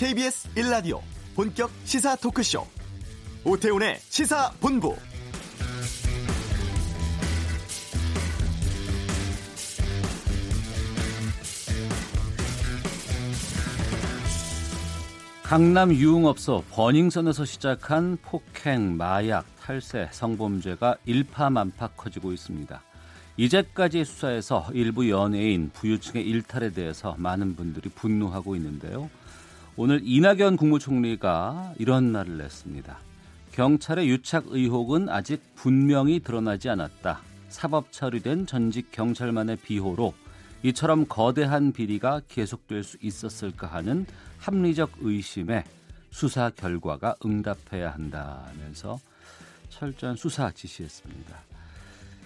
KBS 1라디오 본격 시사 토크쇼 오태훈의 시사본부 강남 유흥업소 버닝썬에서 시작한 폭행, 마약, 탈세, 성범죄가 일파만파 커지고 있습니다. 이제까지 수사에서 일부 연예인, 부유층의 일탈에 대해서 많은 분들이 분노하고 있는데요. 오늘 이낙연 국무총리가 이런 말을 냈습니다. 경찰의 유착 의혹은 아직 분명히 드러나지 않았다. 사법 처리된 전직 경찰만의 비호로 이처럼 거대한 비리가 계속될 수 있었을까 하는 합리적 의심에 수사 결과가 응답해야 한다면서 철저한 수사 지시했습니다.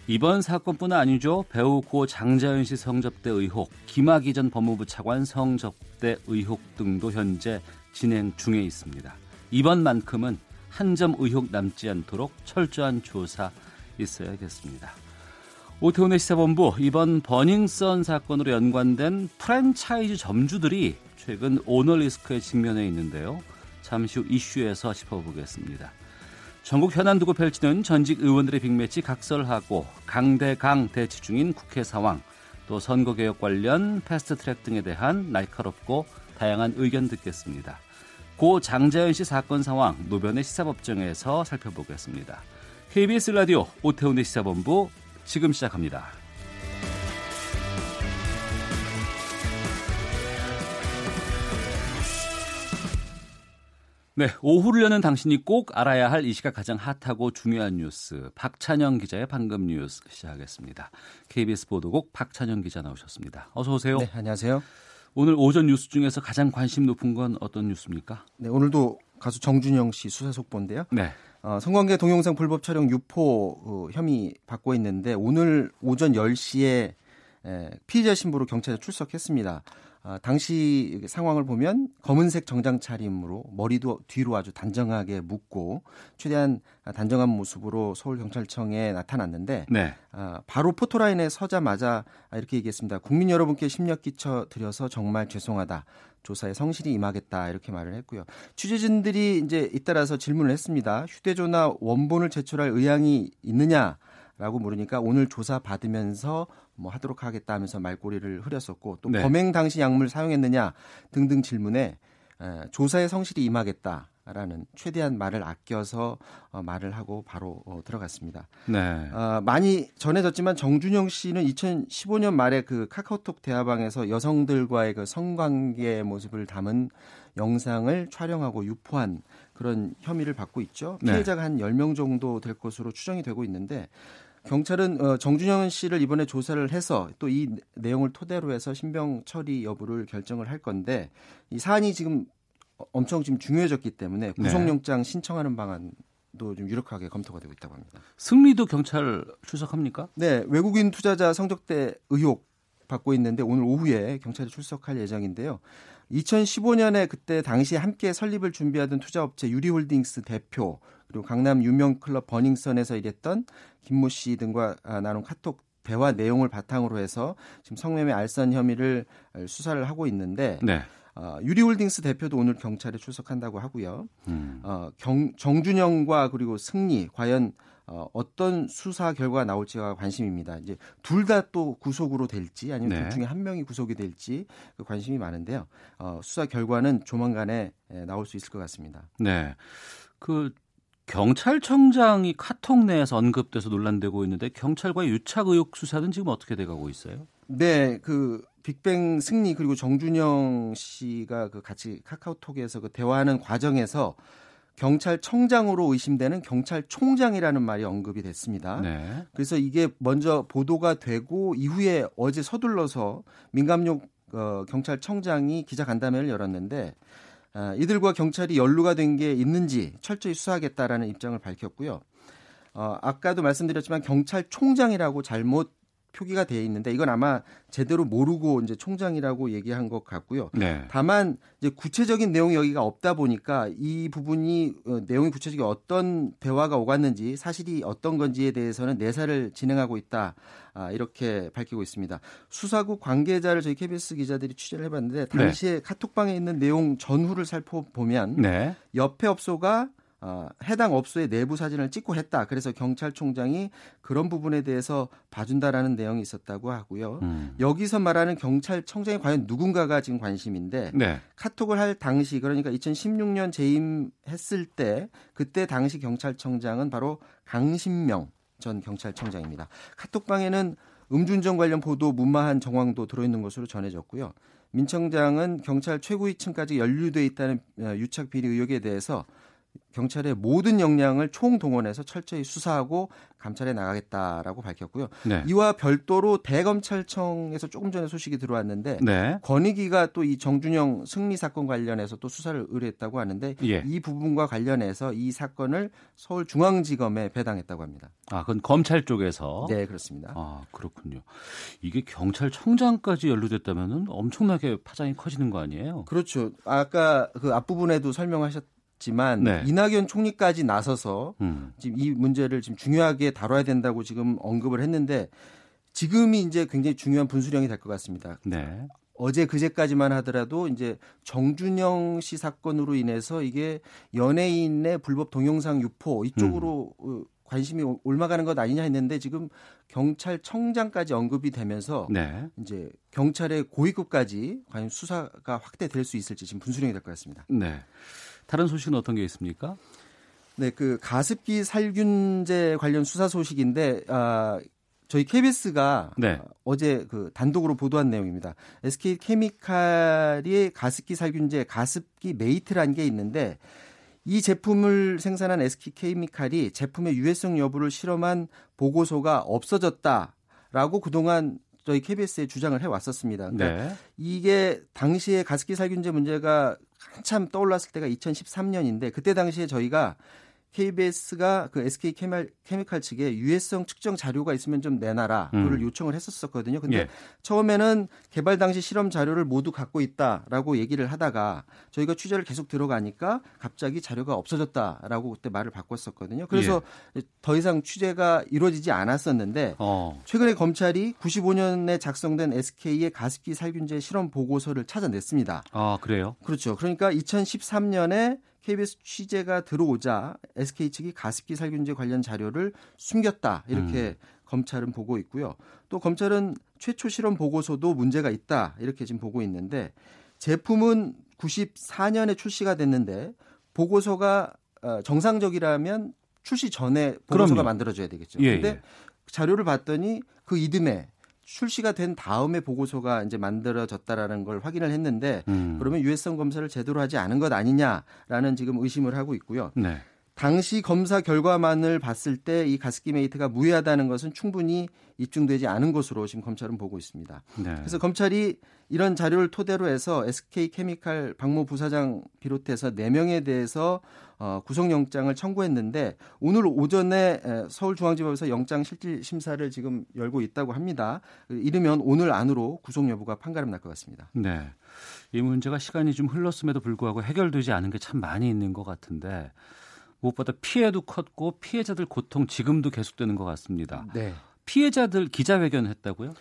이번 사건뿐 아니죠. 배우 고 장자연 씨 성접대 의혹, 김학의 전 법무부 차관 성접대 의혹 등도 현재 진행 중에 있습니다. 이번만큼은 한 점 의혹 남지 않도록 철저한 조사 있어야겠습니다. 오태훈의 시사본부 이번 버닝썬 사건으로 연관된 프랜차이즈 점주들이 최근 오너 리스크에 직면해 있는데요. 잠시 후 이슈에서 짚어보겠습니다. 전국 현안 두고 펼치는 전직 의원들의 빅매치 각설하고 강대강 대치 중인 국회 상황, 또 선거개혁 관련 패스트트랙 등에 대한 날카롭고 다양한 의견 듣겠습니다. 고 장자연 씨 사건 상황 노변의 시사법정에서 살펴보겠습니다. KBS 라디오 오태훈의 시사본부 지금 시작합니다. 네, 오후를 여는 당신이 꼭 알아야 할 이 시각 가장 핫하고 중요한 뉴스 박찬영 기자의 방금 뉴스 시작하겠습니다. KBS 보도국 박찬영 기자 나오셨습니다. 어서 오세요. 네, 안녕하세요. 오늘 오전 뉴스 중에서 가장 관심 높은 건 어떤 뉴스입니까? 네, 오늘도 가수 정준영 씨 수사 속보인데요. 네. 어, 성관계 동영상 불법 촬영 유포 어, 혐의 받고 있는데 오늘 오전 10시에 에, 피의자 신부로 경찰에 출석했습니다. 아, 당시 상황을 보면 검은색 정장 차림으로 머리도 뒤로 아주 단정하게 묶고 최대한 단정한 모습으로 서울경찰청에 나타났는데 네. 아, 바로 포토라인에 서자마자 이렇게 얘기했습니다. 국민 여러분께 심력 끼쳐 드려서 정말 죄송하다. 조사에 성실히 임하겠다 이렇게 말을 했고요. 취재진들이 이제 잇따라서 질문을 했습니다. 휴대전화 원본을 제출할 의향이 있느냐? 라고 물으니까 오늘 조사 받으면서 뭐 하도록 하겠다 하면서 말꼬리를 흐렸었고 또 네. 범행 당시 약물 사용했느냐 등등 질문에 에, 조사에 성실히 임하겠다. 라는 최대한 말을 아껴서 어, 말을 하고 바로 어, 들어갔습니다. 네. 어, 많이 전해졌지만 정준영 씨는 2015년 말에 그 카카오톡 대화방에서 여성들과의 그 성관계 모습을 담은 영상을 촬영하고 유포한 그런 혐의를 받고 있죠. 네. 피해자가 네. 한 10명 정도 될 것으로 추정이 되고 있는데 경찰은 어, 정준영 씨를 이번에 조사를 해서 또 이 내용을 토대로 해서 신병 처리 여부를 결정을 할 건데 이 사안이 지금 엄청 지금 중요해졌기 때문에 네. 구속영장 네. 신청하는 방안 도 좀 유력하게 검토가 되고 있다고 합니다. 승리도 경찰 출석합니까? 네, 외국인 투자자 성적대 의혹 받고 있는데 오늘 오후에 경찰이 출석할 예정인데요. 2015년에 그때 당시 함께 설립을 준비하던 투자업체 유리홀딩스 대표 그리고 강남 유명 클럽 버닝썬에서 일했던 김모 씨 등과 아, 나눈 카톡 대화 내용을 바탕으로 해서 지금 성매매 알선 혐의를 수사를 하고 있는데 네. 어, 유리홀딩스 대표도 오늘 경찰에 출석한다고 하고요. 음. 어, 경, 정준영과 그리고 승리 과연 어, 어떤 수사 결과가 나올지가 관심입니다. 이제 둘 다 또 구속으로 될지 아니면 네. 둘 중에 한 명이 구속이 될지 그 관심이 많은데요. 어, 수사 결과는 조만간에 에, 나올 수 있을 것 같습니다. 네. 그 경찰청장이 카톡 내에서 언급돼서 논란되고 있는데 경찰과의 유착 의혹 수사는 지금 어떻게 돼가고 있어요? 네, 그 빅뱅 승리 그리고 정준영 씨가 그 같이 카카오톡에서 그 대화하는 과정에서 경찰청장으로 의심되는 경찰총장이라는 말이 언급이 됐습니다. 네. 그래서 이게 먼저 보도가 되고 이후에 어제 서둘러서 민감용 어, 경찰청장이 기자 간담회를 열었는데 어, 이들과 경찰이 연루가 된 게 있는지 철저히 수사하겠다라는 입장을 밝혔고요. 어, 아까도 말씀드렸지만 경찰총장이라고 잘못 표기가 돼 있는데 이건 아마 제대로 모르고 이제 총장이라고 얘기한 것 같고요. 네. 다만 이제 구체적인 내용이 여기가 없다 보니까 이 부분이 어, 내용이 구체적인 어떤 대화가 오갔는지 사실이 어떤 건지에 대해서는 내사를 진행하고 있다. 아, 이렇게 밝히고 있습니다. 수사국 관계자를 저희 KBS 기자들이 취재를 해봤는데 당시에 네. 카톡방에 있는 내용 전후를 살펴보면 네. 옆에 업소가 어, 해당 업소의 내부 사진을 찍고 했다. 그래서 경찰총장이 그런 부분에 대해서 봐준다라는 내용이 있었다고 하고요. 음. 여기서 말하는 경찰청장이 과연 누군가가 지금 관심인데 네. 카톡을 할 당시 그러니까 2016년 재임했을 때 그때 당시 경찰청장은 바로 강신명 전 경찰청장입니다. 카톡방에는 음주운전 관련 보도 무마한 정황도 들어있는 것으로 전해졌고요. 민 청장은 경찰 최고위층까지 연루돼 있다는 어, 유착 비리 의혹에 대해서 경찰의 모든 역량을 총동원해서 철저히 수사하고 감찰해 나가겠다라고 밝혔고요. 네. 이와 별도로 대검찰청에서 조금 전에 소식이 들어왔는데 네. 권익위가 또 이 정준영 승리 사건 관련해서 또 수사를 의뢰했다고 하는데 예. 이 부분과 관련해서 이 사건을 서울중앙지검에 배당했다고 합니다. 아, 그건 검찰 쪽에서 네, 그렇습니다. 아, 그렇군요. 이게 경찰청장까지 연루됐다면은 엄청나게 파장이 커지는 거 아니에요? 그렇죠. 아까 그 앞부분에도 설명하셨 지만 네. 이낙연 총리까지 나서서 음. 지금 이 문제를 지금 중요하게 다뤄야 된다고 지금 언급을 했는데 지금이 이제 굉장히 중요한 분수령이 될 것 같습니다. 네. 어제 그제까지만 하더라도 이제 정준영 씨 사건으로 인해서 이게 연예인의 불법 동영상 유포 이쪽으로 음. 관심이 올라가는 것 아니냐 했는데 지금 경찰청장까지 언급이 되면서 네. 이제 경찰의 고위급까지 과연 수사가 확대될 수 있을지 지금 분수령이 될 것 같습니다. 네. 다른 소식은 어떤 게 있습니까? 네, 그 가습기 살균제 관련 수사 소식인데 아 저희 KBS가 네. 어제 그 단독으로 보도한 내용입니다. SK 케미칼이 가습기 살균제 가습기 메이트라는 게 있는데 이 제품을 생산한 SK 케미칼이 제품의 유해성 여부를 실험한 보고서가 없어졌다라고 그동안 저희 KBS에 주장을 해 왔었습니다. 그러니까 네. 이게 당시에 가습기 살균제 문제가 한참 떠올랐을 때가 2013년인데 그때 당시에 저희가 KBS가 그 SK 케미칼 측에 유해성 측정 자료가 있으면 좀 내놔라. 그걸 음. 요청을 했었었거든요. 근데 예. 처음에는 개발 당시 실험 자료를 모두 갖고 있다라고 얘기를 하다가 저희가 취재를 계속 들어가니까 갑자기 자료가 없어졌다라고 그때 말을 바꿨었거든요. 그래서 예. 더 이상 취재가 이루어지지 않았었는데 어. 최근에 검찰이 95년에 작성된 SK의 가습기 살균제 실험 보고서를 찾아냈습니다. 아, 그래요? 그렇죠. 그러니까 2013년에 KBS 취재가 들어오자 SK 측이 가습기 살균제 관련 자료를 숨겼다 이렇게 음. 검찰은 보고 있고요. 또 검찰은 최초 실험 보고서도 문제가 있다 이렇게 지금 보고 있는데 제품은 94년에 출시가 됐는데 보고서가 어, 정상적이라면 출시 전에 보고서가 그럼요. 만들어져야 되겠죠. 예, 근데 예. 자료를 봤더니 그 이듬해 출시가 된 다음에 보고서가 이제 만들어졌다라는 걸 확인을 했는데 음. 그러면 유해성 검사를 제대로 하지 않은 것 아니냐라는 지금 의심을 하고 있고요. 네. 당시 검사 결과만을 봤을 때 이 가습기 메이트가 무해하다는 것은 충분히 입증되지 않은 것으로 지금 검찰은 보고 있습니다. 네. 그래서 검찰이 이런 자료를 토대로 해서 SK 케미칼 박모 부사장 비롯해서 4명에 대해서 어, 구속영장을 청구했는데 오늘 오전에 서울중앙지법에서 영장 실질 심사를 지금 열고 있다고 합니다. 이르면 오늘 안으로 구속 여부가 판가름 날 것 같습니다. 네. 이 문제가 시간이 좀 흘렀음에도 불구하고 해결되지 않은 게 참 많이 있는 것 같은데 무엇보다 피해도 컸고 피해자들 고통 지금도 계속되는 것 같습니다. 네. 피해자들 기자회견 했다고요?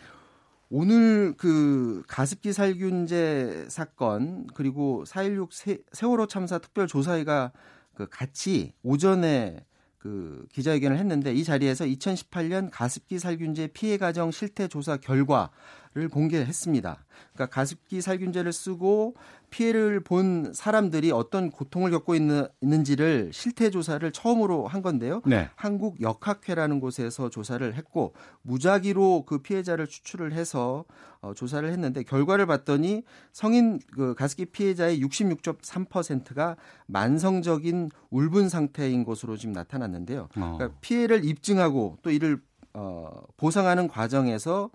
오늘 그 가습기 살균제 사건 그리고 4.16 세, 세월호 참사 특별조사회가 그 같이 오전에 그 기자회견을 했는데 이 자리에서 2018년 가습기 살균제 피해 가정 실태 조사 결과 를 공개했습니다. 그러니까 가습기 살균제를 쓰고 피해를 본 사람들이 어떤 고통을 겪고 있는, 있는 지를 실태 조사를 처음으로 한 건데요. 네. 한국 역학회라는 곳에서 조사를 했고 무작위로 그 피해자를 추출을 해서 어, 조사를 했는데 결과를 봤더니 성인 그 가습기 피해자의 66.3%가 만성적인 울분 상태인 것으로 지금 나타났는데요. 어. 그러니까 피해를 입증하고 또 이를 어, 보상하는 과정에서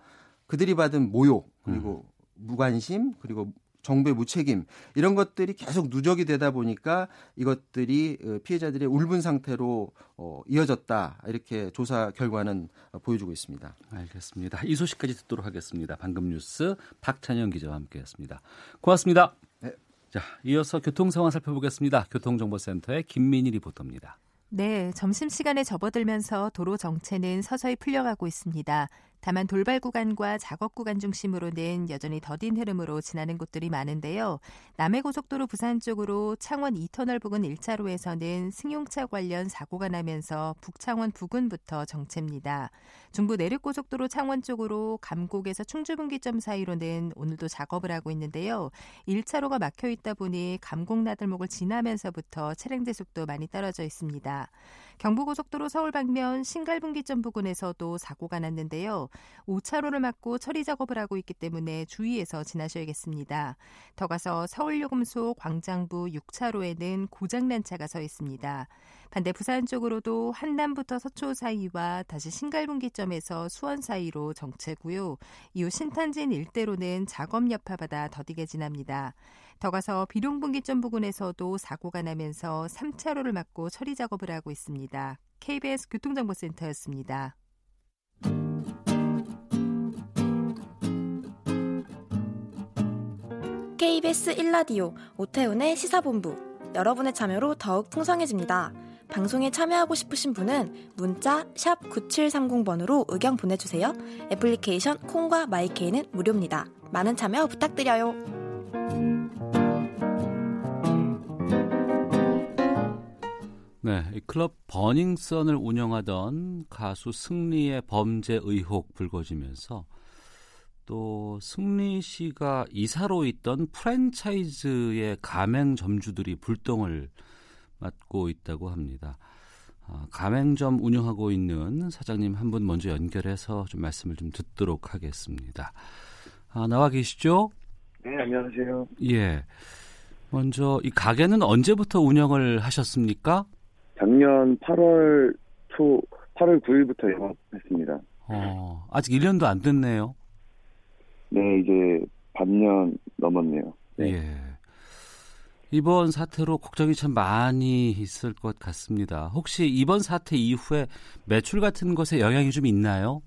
그들이 받은 모욕 그리고 음. 무관심 그리고 정부의 무책임 이런 것들이 계속 누적이 되다 보니까 이것들이 어, 피해자들의 울분 상태로 어, 이어졌다 이렇게 조사 결과는 보여주고 있습니다. 알겠습니다. 이 소식까지 듣도록 하겠습니다. 방금 뉴스 박찬영 기자와 함께했습니다. 고맙습니다. 네. 자, 이어서 교통 상황 살펴보겠습니다. 교통정보센터의 김민희 리포터입니다. 네, 점심시간에 접어들면서 도로 정체는 서서히 풀려가고 있습니다. 다만 돌발 구간과 작업 구간 중심으로는 여전히 더딘 흐름으로 지나는 곳들이 많은데요. 남해고속도로 부산 쪽으로 창원 2터널 부근 1차로에서는 승용차 관련 사고가 나면서 북창원 부근부터 정체입니다. 중부 내륙고속도로 창원 쪽으로 감곡에서 충주분기점 사이로는 오늘도 작업을 하고 있는데요. 1차로가 막혀 있다 보니 감곡 나들목을 지나면서부터 차량대 속도 많이 떨어져 있습니다. 경부고속도로 서울 방면 신갈분기점 부근에서도 사고가 났는데요. 5차로를 막고 처리 작업을 하고 있기 때문에 주의해서 지나셔야겠습니다. 더 가서 서울요금소 광장부 6차로에는 고장난 차가 서 있습니다. 반대 부산 쪽으로도 한남부터 서초 사이와 다시 신갈분기점에서 수원 사이로 정체고요. 이후 신탄진 일대로는 작업 여파받아 더디게 지납니다. 더 가서 비룡분기점 부근에서도 사고가 나면서 3차로를 막고 처리 작업을 하고 있습니다. KBS 교통정보센터였습니다. KBS 1라디오 오태훈의 시사본부 여러분의 참여로 더욱 풍성해집니다. 방송에 참여하고 싶으신 분은 문자 9730번으로 의견 보내주세요. 애플리케이션 콩과 마이케이는 무료입니다. 많은 참여 부탁드려요. 네, 클럽 버닝썬을 운영하던 가수 승리의 범죄 의혹 불거지면서 또 승리 씨가 이사로 있던 프랜차이즈의 가맹 점주들이 불똥을 맡고 있다고 합니다. 아, 가맹점 운영하고 있는 사장님 한 분 먼저 연결해서 좀 말씀을 좀 듣도록 하겠습니다. 아, 나와 계시죠? 네, 안녕하세요. 예. 먼저 이 가게는 언제부터 운영을 하셨습니까? 작년 8월 초 8월 9일부터 영업했습니다. 어, 아직 1년도 안 됐네요. 네, 이제 반년 넘었네요. 네. 예. 이번 사태로 걱정이 참 많이 있을 것 같습니다. 혹시 이번 사태 이후에 매출 같은 것에 영향이 좀 있나요?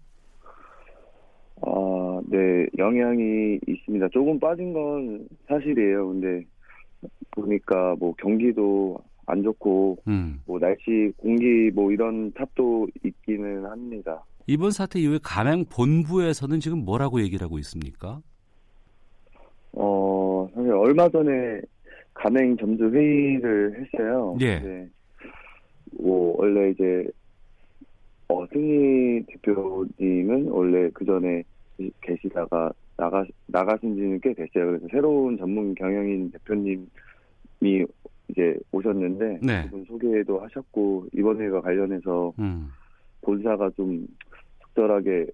아, 네, 영향이 있습니다. 조금 빠진 건 사실이에요. 근데 보니까 뭐 경기도 안 좋고 음. 뭐 날씨 공기 뭐 이런 탓도 있기는 합니다. 이번 사태 이후에 가맹 본부에서는 지금 뭐라고 얘기를 하고 있습니까? 어 사실 얼마 전에 가맹 점주 회의를 했어요. 예. 네. 뭐 원래 이제 어, 승희 대표님은 원래 그 전에 계시다가 나가 나가신 지는 꽤 됐어요. 그래서 새로운 전문 경영인 대표님이 이제 오셨는데 네. 그분 소개도 하셨고 이번 회가 관련해서 음. 본사가 좀 적절하게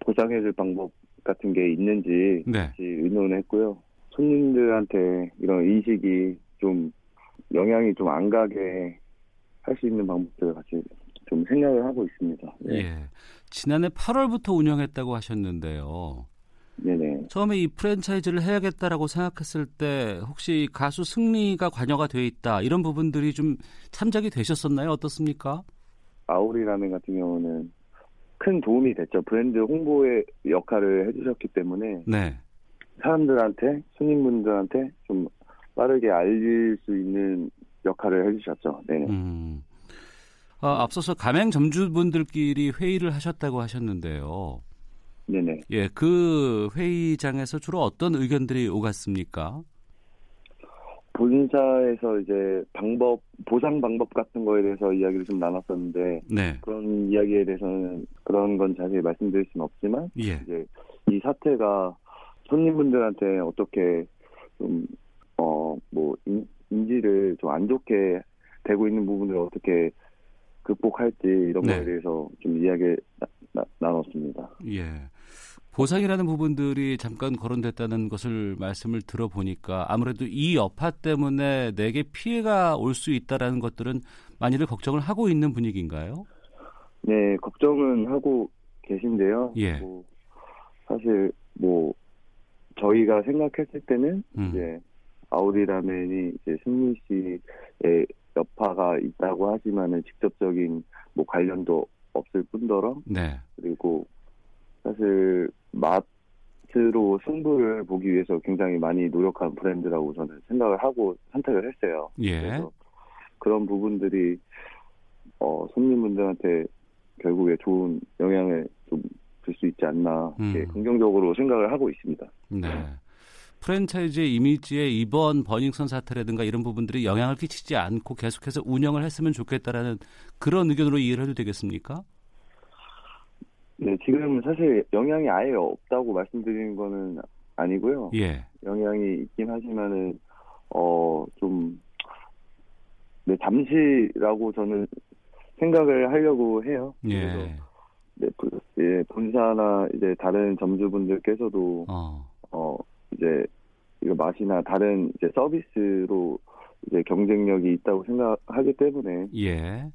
보상해줄 방법 같은 게 있는지 네. 같이 의논했고요. 손님들한테 이런 인식이 좀 영향이 좀 안 가게 할 수 있는 방법들을 같이 좀 생각을 하고 있습니다. 네. 예. 지난해 8월부터 운영했다고 하셨는데요. 네네. 처음에 이 프랜차이즈를 해야겠다라고 생각했을 때 혹시 가수 승리가 관여가 돼 있다 이런 부분들이 좀 참작이 되셨었나요? 어떻습니까? 아우리라멘 같은 경우는 큰 도움이 됐죠. 브랜드 홍보의 역할을 해주셨기 때문에 네. 사람들한테 손님분들한테 좀 빠르게 알릴 수 있는 역할을 해주셨죠. 네. 음. 아, 앞서서 가맹 점주분들끼리 회의를 하셨다고 하셨는데요. 네네. 예, 그 회의장에서 주로 어떤 의견들이 오갔습니까? 본사에서 이제 방법 보상 방법 같은 거에 대해서 이야기를 좀 나눴었는데 네. 그런 이야기에 대해서는 그런 건 자세히 말씀드릴 수는 없지만 예. 이제 이 사태가 손님분들한테 어떻게 좀 어 뭐 인지를 좀 안 좋게 되고 있는 부분을 어떻게 극복할지 이런 네. 거에 대해서 좀 이야기 나, 나눴습니다. 예. 보상이라는 부분들이 잠깐 거론됐다는 것을 말씀을 들어보니까 아무래도 이 여파 때문에 내게 피해가 올 수 있다라는 것들은 많이들 걱정을 하고 있는 분위기인가요? 네, 걱정은 하고 계신데요. 예. 뭐 사실 뭐 저희가 생각했을 때는 음. 이제 아우디 라멘이 이제 승민 씨의 여파가 있다고 하지만은 직접적인 뭐 관련도 없을 뿐더러 네. 그리고 사실 마트로 승부를 보기 위해서 굉장히 많이 노력한 브랜드라고 저는 생각을 하고 선택을 했어요. 예. 그래서 그런 부분들이 어, 손님분들한테 결국에 좋은 영향을 좀 줄수 있지 않나 이렇게 음. 긍정적으로 생각을 하고 있습니다. 네. 프랜차이즈의 이미지에 이번 버닝썬 사태라든가 이런 부분들이 영향을 끼치지 않고 계속해서 운영을 했으면 좋겠다라는 그런 의견으로 이해를 해도 되겠습니까? 네, 지금 사실 영향이 아예 없다고 말씀드리는 거는 아니고요. 예. 영향이 있긴 하지만은 어좀 네, 잠시라고 저는 생각을 하려고 해요. 그래서 예. 네, 그, 예, 본사나 이제 다른 점주분들께서도 어. 어 이제 이거 맛이나 다른 이제 서비스로 이제 경쟁력이 있다고 생각하기 때문에 예.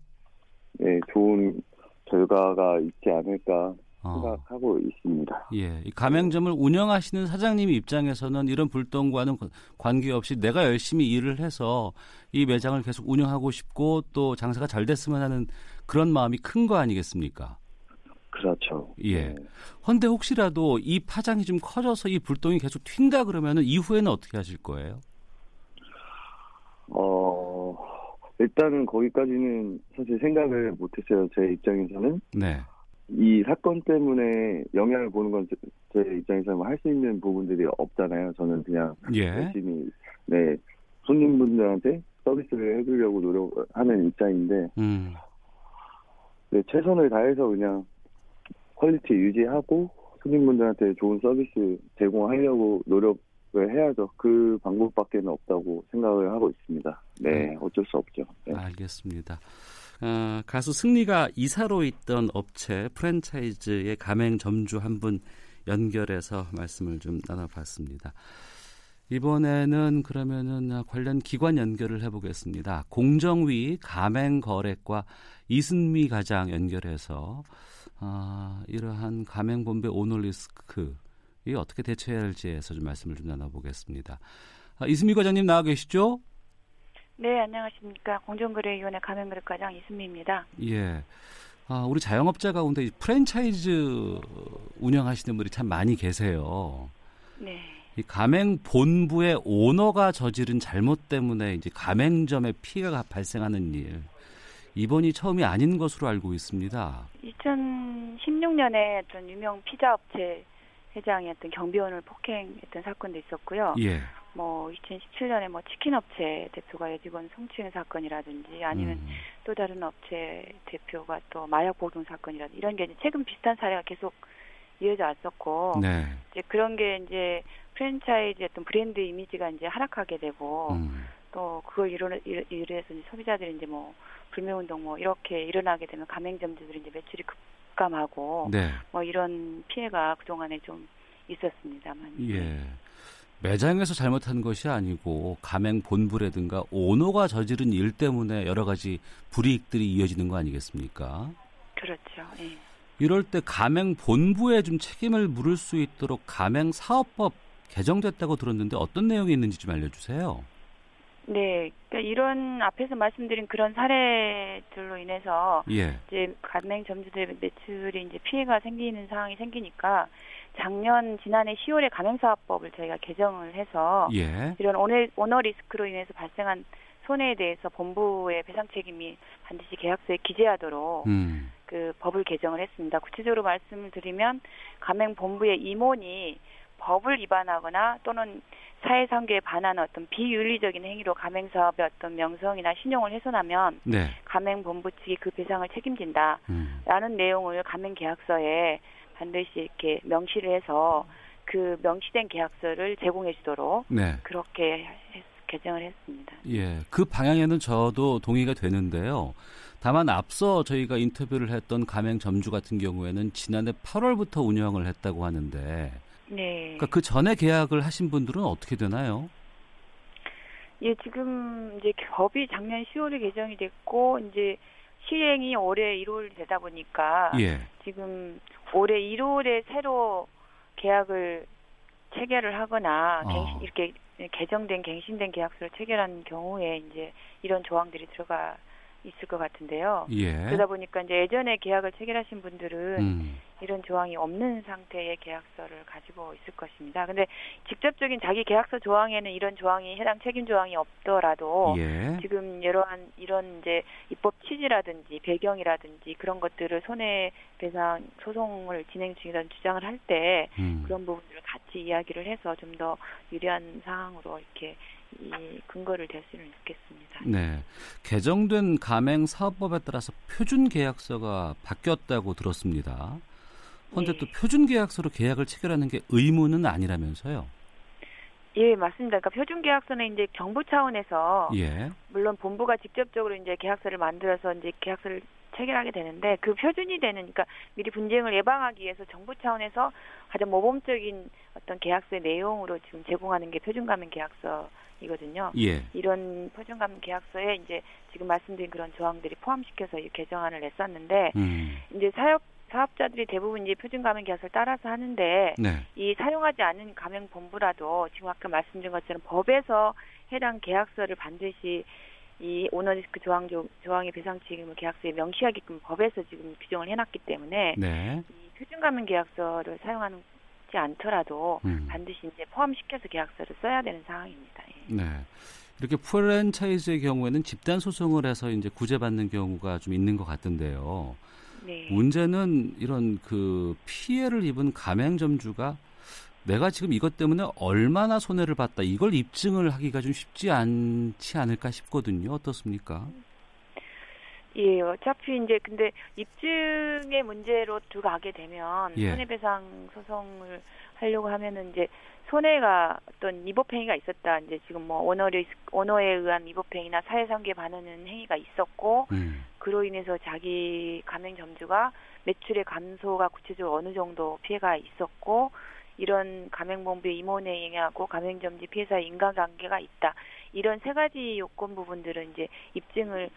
네, 좋은 결과가 있지 않을까 어. 생각하고 있습니다. 예, 이 가맹점을 운영하시는 사장님 입장에서는 이런 불똥과는 관계없이 내가 열심히 일을 해서 이 매장을 계속 운영하고 싶고 또 장사가 잘 됐으면 하는 그런 마음이 큰 거 아니겠습니까? 그렇죠. 예. 네. 헌데 혹시라도 이 파장이 좀 커져서 이 불똥이 계속 튄다 그러면은 이후에는 어떻게 하실 거예요? 어, 일단은 거기까지는 사실 생각을 못했어요. 제 입장에서는. 네. 이 사건 때문에 영향을 보는 건 제 입장에서는 할 수 있는 부분들이 없잖아요. 저는 그냥 예. 열심히, 네, 손님분들한테 서비스를 해주려고 노력하는 입장인데, 음. 네, 최선을 다해서 그냥 quality 유지하고 손님분들한테 좋은 서비스 제공하려고 노력을 해야죠. 그 방법밖에는 없다고 생각을 하고 있습니다. 네, 어쩔 수 없죠. 네. 알겠습니다. 어, 가수 승리가 이사로 있던 업체 프랜차이즈의 가맹 점주 한 분 연결해서 말씀을 좀 나눠봤습니다. 이번에는 그러면은 관련 기관 연결을 해보겠습니다. 공정위 가맹거래과 이승미 과장 연결해서 아, 이러한 가맹본부 오너리스크 이 어떻게 대처해야 할지에서 좀 말씀을 좀 나눠보겠습니다. 아, 이승미 과장님 나와 계시죠? 네, 안녕하십니까. 공정거래위원회 가맹거래과장 이승미입니다. 예. 아, 우리 자영업자 가운데 이 프랜차이즈 운영하시는 분이 참 많이 계세요. 네. 이 가맹 본부의 오너가 저지른 잘못 때문에 이제 가맹점에 피해가 발생하는 일. 이번이 처음이 아닌 것으로 알고 있습니다. 2016년에 어떤 유명 피자 업체 회장이 어떤 경비원을 폭행했던 사건도 있었고요. 예. 뭐 2017년에 뭐 치킨 업체 대표가 여직원 성추행 사건이라든지 아니면 음, 또 다른 업체 대표가 또 마약 복용 사건이라든지 이런 게 이제 최근 비슷한 사례가 계속 이어져 왔었고 네. 이제 그런 게 이제 프랜차이즈 어떤 브랜드 이미지가 이제 하락하게 되고 음, 또 그걸 이뤄 이래서 이제 소비자들이 이제 뭐 불매운동 뭐 이렇게 일어나게 되면 가맹점주들이 이제 매출이 급감하고 네. 뭐 이런 피해가 그 동안에 좀 있었습니다만. 예. 매장에서 잘못한 것이 아니고 가맹 본부라든가 오너가 저지른 일 때문에 여러 가지 불이익들이 이어지는 거 아니겠습니까? 그렇죠. 예. 이럴 때 가맹 본부에 좀 책임을 물을 수 있도록 가맹 사업법 개정됐다고 들었는데 어떤 내용이 있는지 좀 알려주세요. 네, 그러니까 이런 앞에서 말씀드린 그런 사례들로 인해서 예, 이제 가맹점주들 매출이 이제 피해가 생기는 상황이 생기니까 작년 지난해 10월에 가맹사업법을 저희가 개정을 해서 예, 이런 오너, 오너 리스크로 인해서 발생한 손해에 대해서 본부의 배상 책임이 반드시 계약서에 기재하도록 음, 그 법을 개정을 했습니다. 구체적으로 말씀을 드리면 가맹 본부의 임원이 법을 위반하거나 또는 사회상규에 반하는 어떤 비윤리적인 행위로 가맹사업의 어떤 명성이나 신용을 훼손하면 네, 가맹 본부 측이 그 배상을 책임진다라는 음, 내용을 가맹 계약서에 반드시 이렇게 명시를 해서 그 명시된 계약서를 제공해 주도록 네, 그렇게 했- 개정을 했습니다. 예. 그 방향에는 저도 동의가 되는데요. 다만 앞서 저희가 인터뷰를 했던 가맹 점주 같은 경우에는 지난해 8월부터 운영을 했다고 하는데, 네. 그러니까 그 전에 계약을 하신 분들은 어떻게 되나요? 예, 지금 이제 법이 작년 10월에 개정이 됐고 이제 시행이 올해 1월 되다 보니까 예, 지금 올해 1월에 새로 계약을 체결을 하거나 어. 갱신, 이렇게 개정된 갱신된 계약서를 체결한 경우에 이제 이런 조항들이 들어가 있을 것 같은데요. 예. 그러다 보니까 이제 예전에 계약을 체결하신 분들은 음. 이런 조항이 없는 상태의 계약서를 가지고 있을 것입니다. 근데 직접적인 자기 계약서 조항에는 이런 조항이 해당 책임 조항이 없더라도 예. 지금 이러한 이런 이제 입법 취지라든지 배경이라든지 그런 것들을 손해 배상 소송을 진행 중이라는 주장을 할때 음. 그런 부분들을 같이 이야기를 해서 좀 더 유리한 사항으로 이렇게 이 근거를 댈 수는 있겠습니다. 네. 개정된 가맹 사업법에 따라서 표준 계약서가 바뀌었다고 들었습니다. 그런데 네. 또 표준 계약서로 계약을 체결하는 게 의무는 아니라면서요. 예, 맞습니다. 그러니까 표준 계약서는 이제 정부 차원에서 예. 물론 본부가 직접적으로 이제 계약서를 만들어서 이제 계약서를 체결하게 되는데 그 표준이 되는 그러니까 미리 분쟁을 예방하기 위해서 정부 차원에서 가장 모범적인 어떤 계약서의 내용으로 지금 제공하는 게 표준 가맹 계약서이거든요. 예. 이런 표준 가맹 계약서에 이제 지금 말씀드린 그런 조항들이 포함시켜서 이 개정안을 냈었는데 음. 이제 사업 사업자들이 대부분 이제 표준 가맹 계약서를 따라서 하는데 네. 이 사용하지 않은 가맹 본부라도 지금 아까 말씀드린 것처럼 법에서 해당 계약서를 반드시 이 오너리스크 조항 조, 조항의 배상 책임을 계약서에 명시하게끔 법에서 지금 규정을 해놨기 때문에 네. 이 표준 가맹 계약서를 사용하지 않더라도 음. 반드시 이제 포함시켜서 계약서를 써야 되는 상황입니다. 예. 네. 이렇게 프랜차이즈의 경우에는 집단 소송을 해서 이제 구제받는 경우가 좀 있는 것 같던데요. 네. 문제는 이런 그 피해를 입은 가맹점주가 내가 지금 이것 때문에 얼마나 손해를 봤다 이걸 입증을 하기가 좀 쉽지 않지 않을까 싶거든요. 어떻습니까? 예, 어차피 이제 근데 입증의 문제로 들어가게 되면 예. 손해배상 소송을 하려고 하면은 이제 손해가 어떤 위법행위가 있었다. 이제 지금 뭐 오너리 오너에 의한 위법행위나 사회상규에 반하는 행위가 있었고 음. 그로 인해서 자기 가맹점주가 매출의 감소가 구체적으로 어느 정도 피해가 있었고 이런 가맹본부의 임원행위하고 가맹점주 피해사의 인과관계가 있다. 이런 세 가지 요건 부분들은 이제 입증을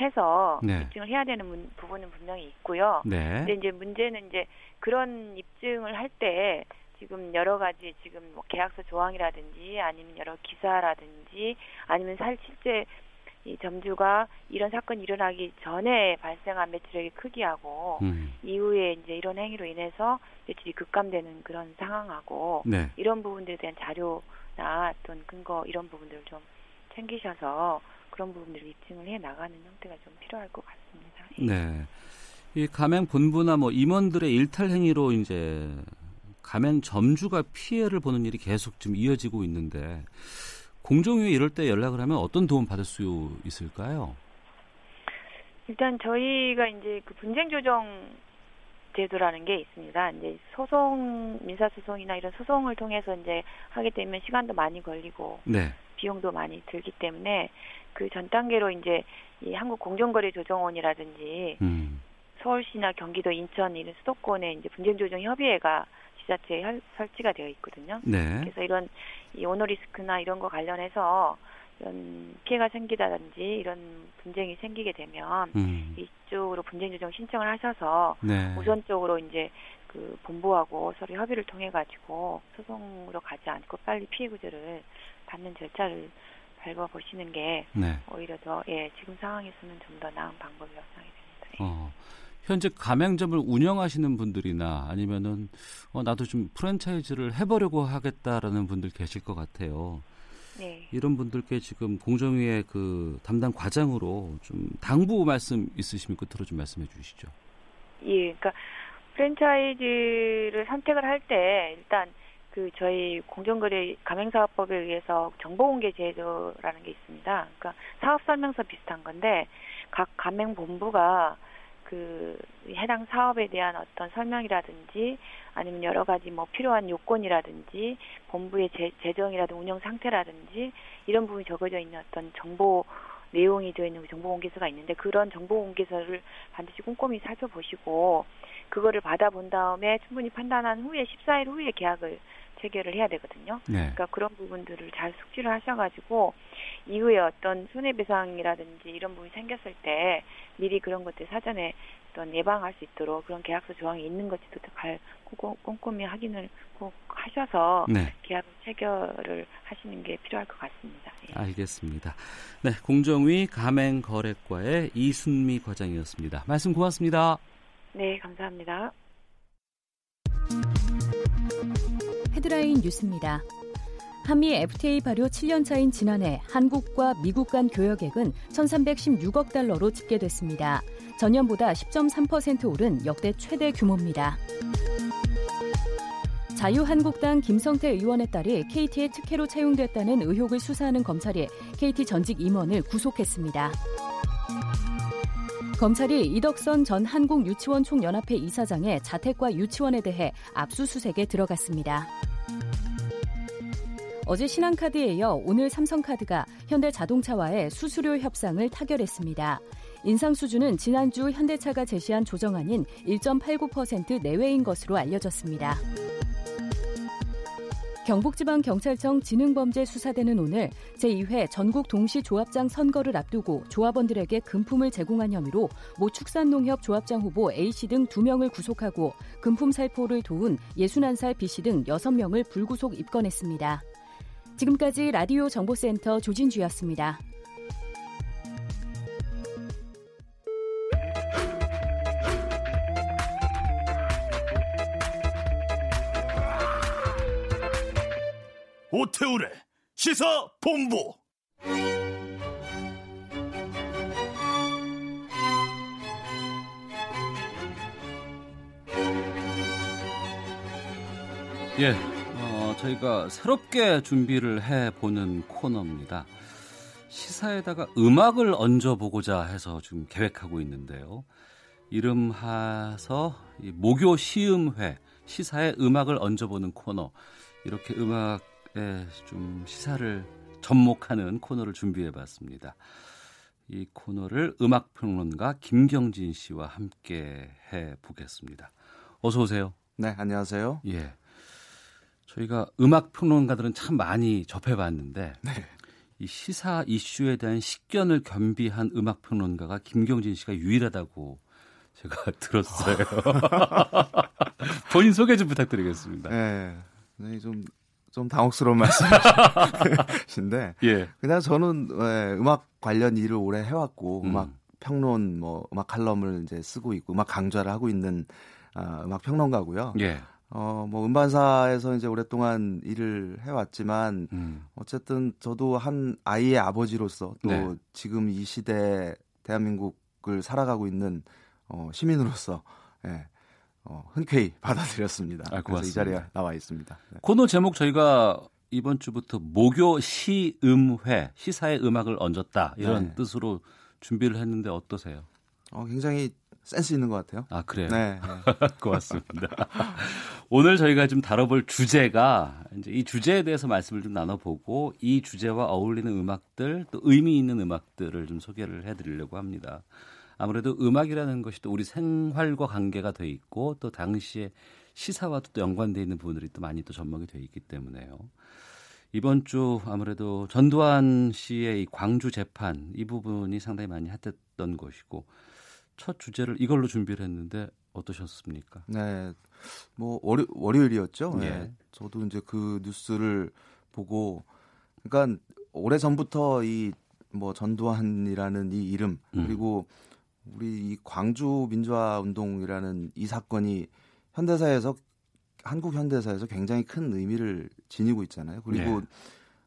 해서 네. 입증을 해야 되는 문- 부분은 분명히 있고요. 네. 근데 이제 문제는 이제 그런 입증을 할 때 지금 여러 가지 지금 뭐 계약서 조항이라든지 아니면 여러 기사라든지 아니면 살 실제 이 점주가 이런 사건이 일어나기 전에 발생한 매출액의 크기하고 음. 이후에 이제 이런 행위로 인해서 매출이 급감되는 그런 상황하고 네. 이런 부분들에 대한 자료나 어떤 근거 이런 부분들을 좀 챙기셔서 그런 부분들을 입증을 해 나가는 형태가 좀 필요할 것 같습니다. 예. 네. 이 가맹 본부나 뭐 임원들의 일탈 행위로 이제 가맹 점주가 피해를 보는 일이 계속 좀 이어지고 있는데 공정위에 이럴 때 연락을 하면 어떤 도움 받을 수 있을까요? 일단 저희가 이제 그 분쟁 조정 제도라는 게 있습니다. 이제 소송 민사 소송이나 이런 소송을 통해서 이제 하게 되면 시간도 많이 걸리고 네. 비용도 많이 들기 때문에 그 전 단계로 이제 이 한국 공정거래 조정원이라든지 음. 서울시나 경기도 인천 이런 수도권에 이제 분쟁 조정 협의회가 지자체에 할- 설치가 되어 있거든요. 네. 그래서 이런 이 오너리스크나 이런 거 관련해서 이런 피해가 생기다든지 이런 분쟁이 생기게 되면 음. 이쪽으로 분쟁 조정 신청을 하셔서 네. 우선적으로 이제 그 본부하고 서로 협의를 통해 가지고 소송으로 가지 않고 빨리 피해 구제를 받는 절차를 밟아 보시는 게 네. 오히려 더 예, 지금 상황에서는 좀 더 나은 방법이라고 생각이 됩니다. 예. 어. 현재 가맹점을 운영하시는 분들이나 아니면은 어, 나도 좀 프랜차이즈를 해보려고 하겠다라는 분들 계실 것 같아요. 네. 이런 분들께 지금 공정위의 그 담당 과장으로 좀 당부 말씀 있으시면 끝으로 좀 말씀해 주시죠. 예, 그러니까 프랜차이즈를 선택을 할 때 일단 그 저희 공정거래 가맹사업법에 의해서 정보공개 제도라는 게 있습니다. 그러니까 사업 설명서 비슷한 건데 각 가맹 본부가 그 해당 사업에 대한 어떤 설명이라든지 아니면 여러 가지 뭐 필요한 요건이라든지 본부의 재, 재정이라든지 운영 상태라든지 이런 부분이 적어져 있는 어떤 정보 내용이 되어 있는 정보 공개서가 있는데 그런 정보 공개서를 반드시 꼼꼼히 살펴보시고 그거를 받아본 다음에 충분히 판단한 후에 14일 후에 계약을 체결을 해야 되거든요. 네. 그러니까 그런 부분들을 잘 숙지를 하셔가지고 이후에 어떤 손해배상이라든지 이런 부분이 생겼을 때 미리 그런 것들 사전에 어떤 예방할 수 있도록 그런 계약서 조항이 있는 것지도 잘 꼼꼼히 확인을 꼭 하셔서 네. 계약 체결을 하시는 게 필요할 것 같습니다. 예. 알겠습니다. 네, 공정위 가맹거래과의 이순미 과장이었습니다. 말씀 고맙습니다. 네, 감사합니다. 헤드라인 뉴스입니다. 한미 FTA 발효 7년 차인 지난해 한국과 미국 간 교역액은 1,316억 달러로 집계됐습니다. 전년보다 10.3% 오른 역대 최대 규모입니다. 자유한국당 김성태 의원의 딸이 KT의 특혜로 채용됐다는 의혹을 수사하는 검찰이 KT 전직 임원을 구속했습니다. 검찰이 이덕선 전 한국유치원 총연합회 이사장의 자택과 유치원에 대해 압수수색에 들어갔습니다. 어제 신한카드에 이어 오늘 삼성카드가 현대자동차와의 수수료 협상을 타결했습니다. 인상 수준은 지난주 현대차가 제시한 조정안인 1.89% 내외인 것으로 알려졌습니다. 경북지방경찰청 지능범죄수사대는 오늘 제2회 전국 동시조합장 선거를 앞두고 조합원들에게 금품을 제공한 혐의로 모 축산농협 조합장 후보 A씨 등 2명을 구속하고 금품 살포를 도운 61살 B씨 등 6명을 불구속 입건했습니다. 지금까지 라디오 정보센터 조진주였습니다. 오태우래 시사 본부. 예, 어, 저희가 새롭게 준비를 해보는 코너입니다. 시사에다가 음악을 얹어보고자 해서 지금 계획하고 있는데요. 이름하서 목요 시음회 시사에 음악을 얹어보는 코너 이렇게 음악에 좀 시사를 접목하는 코너를 준비해봤습니다. 이 코너를 음악 평론가 김경진 씨와 함께 해보겠습니다. 어서 오세요. 네, 안녕하세요. 예. 저희가 음악 평론가들은 참 많이 접해봤는데 네. 이 시사 이슈에 대한 식견을 겸비한 음악 평론가가 김경진 씨가 유일하다고 제가 들었어요. 본인 소개 좀 부탁드리겠습니다. 네, 네 좀, 좀 당혹스러운 말씀이신데, 예. 그냥 저는 예, 음악 관련 일을 오래 해왔고, 음. 음. 악 평론, 뭐 음악 칼럼을 이제 쓰고 있고, 음악 강좌를 하고 있는 아, 음악 평론가고요. 예. 어, 뭐 음반사에서 이제 오랫동안 일을 해왔지만 음. 어쨌든 저도 한 아이의 아버지로서 또 네. 지금 이 시대 대한민국을 살아가고 있는 어, 시민으로서 예, 어, 흔쾌히 받아들였습니다. 아, 그래서 이. 자리에 나와 있습니다. 네. 코너 제목 저희가 이번 주부터 목요 시음회 시사의 음악을 얹었다 이런 네. 뜻으로 준비를 했는데 어떠세요? 어, 굉장히 센스 있는 것 같아요. 아 그래요? 네. 고맙습니다. 오늘 저희가 좀 다뤄볼 주제가 이제 이 주제에 대해서 말씀을 좀 나눠보고 이 주제와 어울리는 음악들 또 의미 있는 음악들을 좀 소개를 해드리려고 합니다. 아무래도 음악이라는 것이 또 우리 생활과 관계가 돼 있고 또 당시에 시사와도 또 연관돼 있는 부분들이 또 많이 또 접목이 돼 있기 때문에요. 이번 주 아무래도 전두환 씨의 이 광주 재판 이 부분이 상당히 많이 핫했던 것이고 첫 주제를 이걸로 준비를 했는데 어떠셨습니까? 네. 뭐 월요, 월요일이었죠. 예. 예. 저도 이제 그 뉴스를 보고 그러니까 오래 전부터 이 뭐 전두환이라는 이 이름 음. 그리고 우리 이 광주 민주화 운동이라는 이 사건이 현대사에서 한국 현대사에서 굉장히 큰 의미를 지니고 있잖아요. 그리고 예.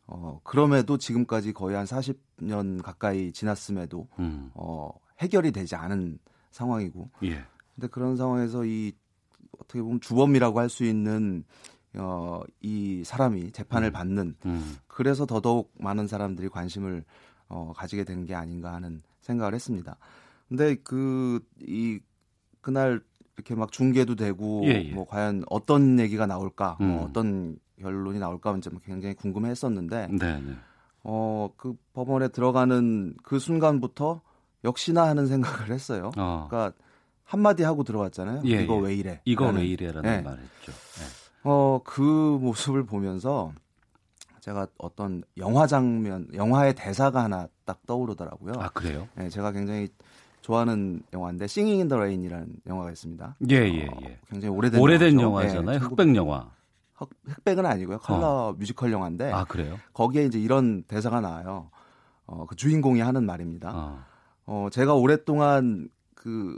어 그럼에도 지금까지 거의 한 40년 가까이 지났음에도 음. 어 해결이 되지 않은 상황이고 예. 근데 그런 상황에서 이 어떻게 보면 주범이라고 할 수 있는 어, 이 사람이 재판을 음. 받는 음. 그래서 더더욱 많은 사람들이 관심을 어, 가지게 되는 게 아닌가 하는 생각을 했습니다. 근데 그 이 그날 이렇게 막 중계도 되고 예, 예. 뭐 과연 어떤 얘기가 나올까, 음. 뭐 어떤 결론이 나올까 이제 굉장히 궁금해했었는데 네, 네. 어, 그 법원에 들어가는 그 순간부터 역시나 하는 생각을 했어요. 어. 그러니까 한마디 하고 들어왔잖아요. 예, 이거 예. 왜 이래? 이거. 왜 이래라는 네. 말했죠. 네. 어, 그 모습을 보면서 제가 어떤 영화 장면, 영화의 대사가 하나 딱 떠오르더라고요. 아 그래요? 네, 제가 굉장히 좋아하는 영화인데 Singing in the Rain이라는 영화가 있습니다. 예 예 예, 예. 굉장히 오래된 오래된 영화죠. 영화잖아요. 네, 흑백 영화. 흑, 흑백은 아니고요. 컬러 뮤지컬 영화인데 아 그래요? 거기에 이제 이런 대사가 나와요. 어, 그 주인공이 하는 말입니다. 어. 어, 제가 오랫동안 그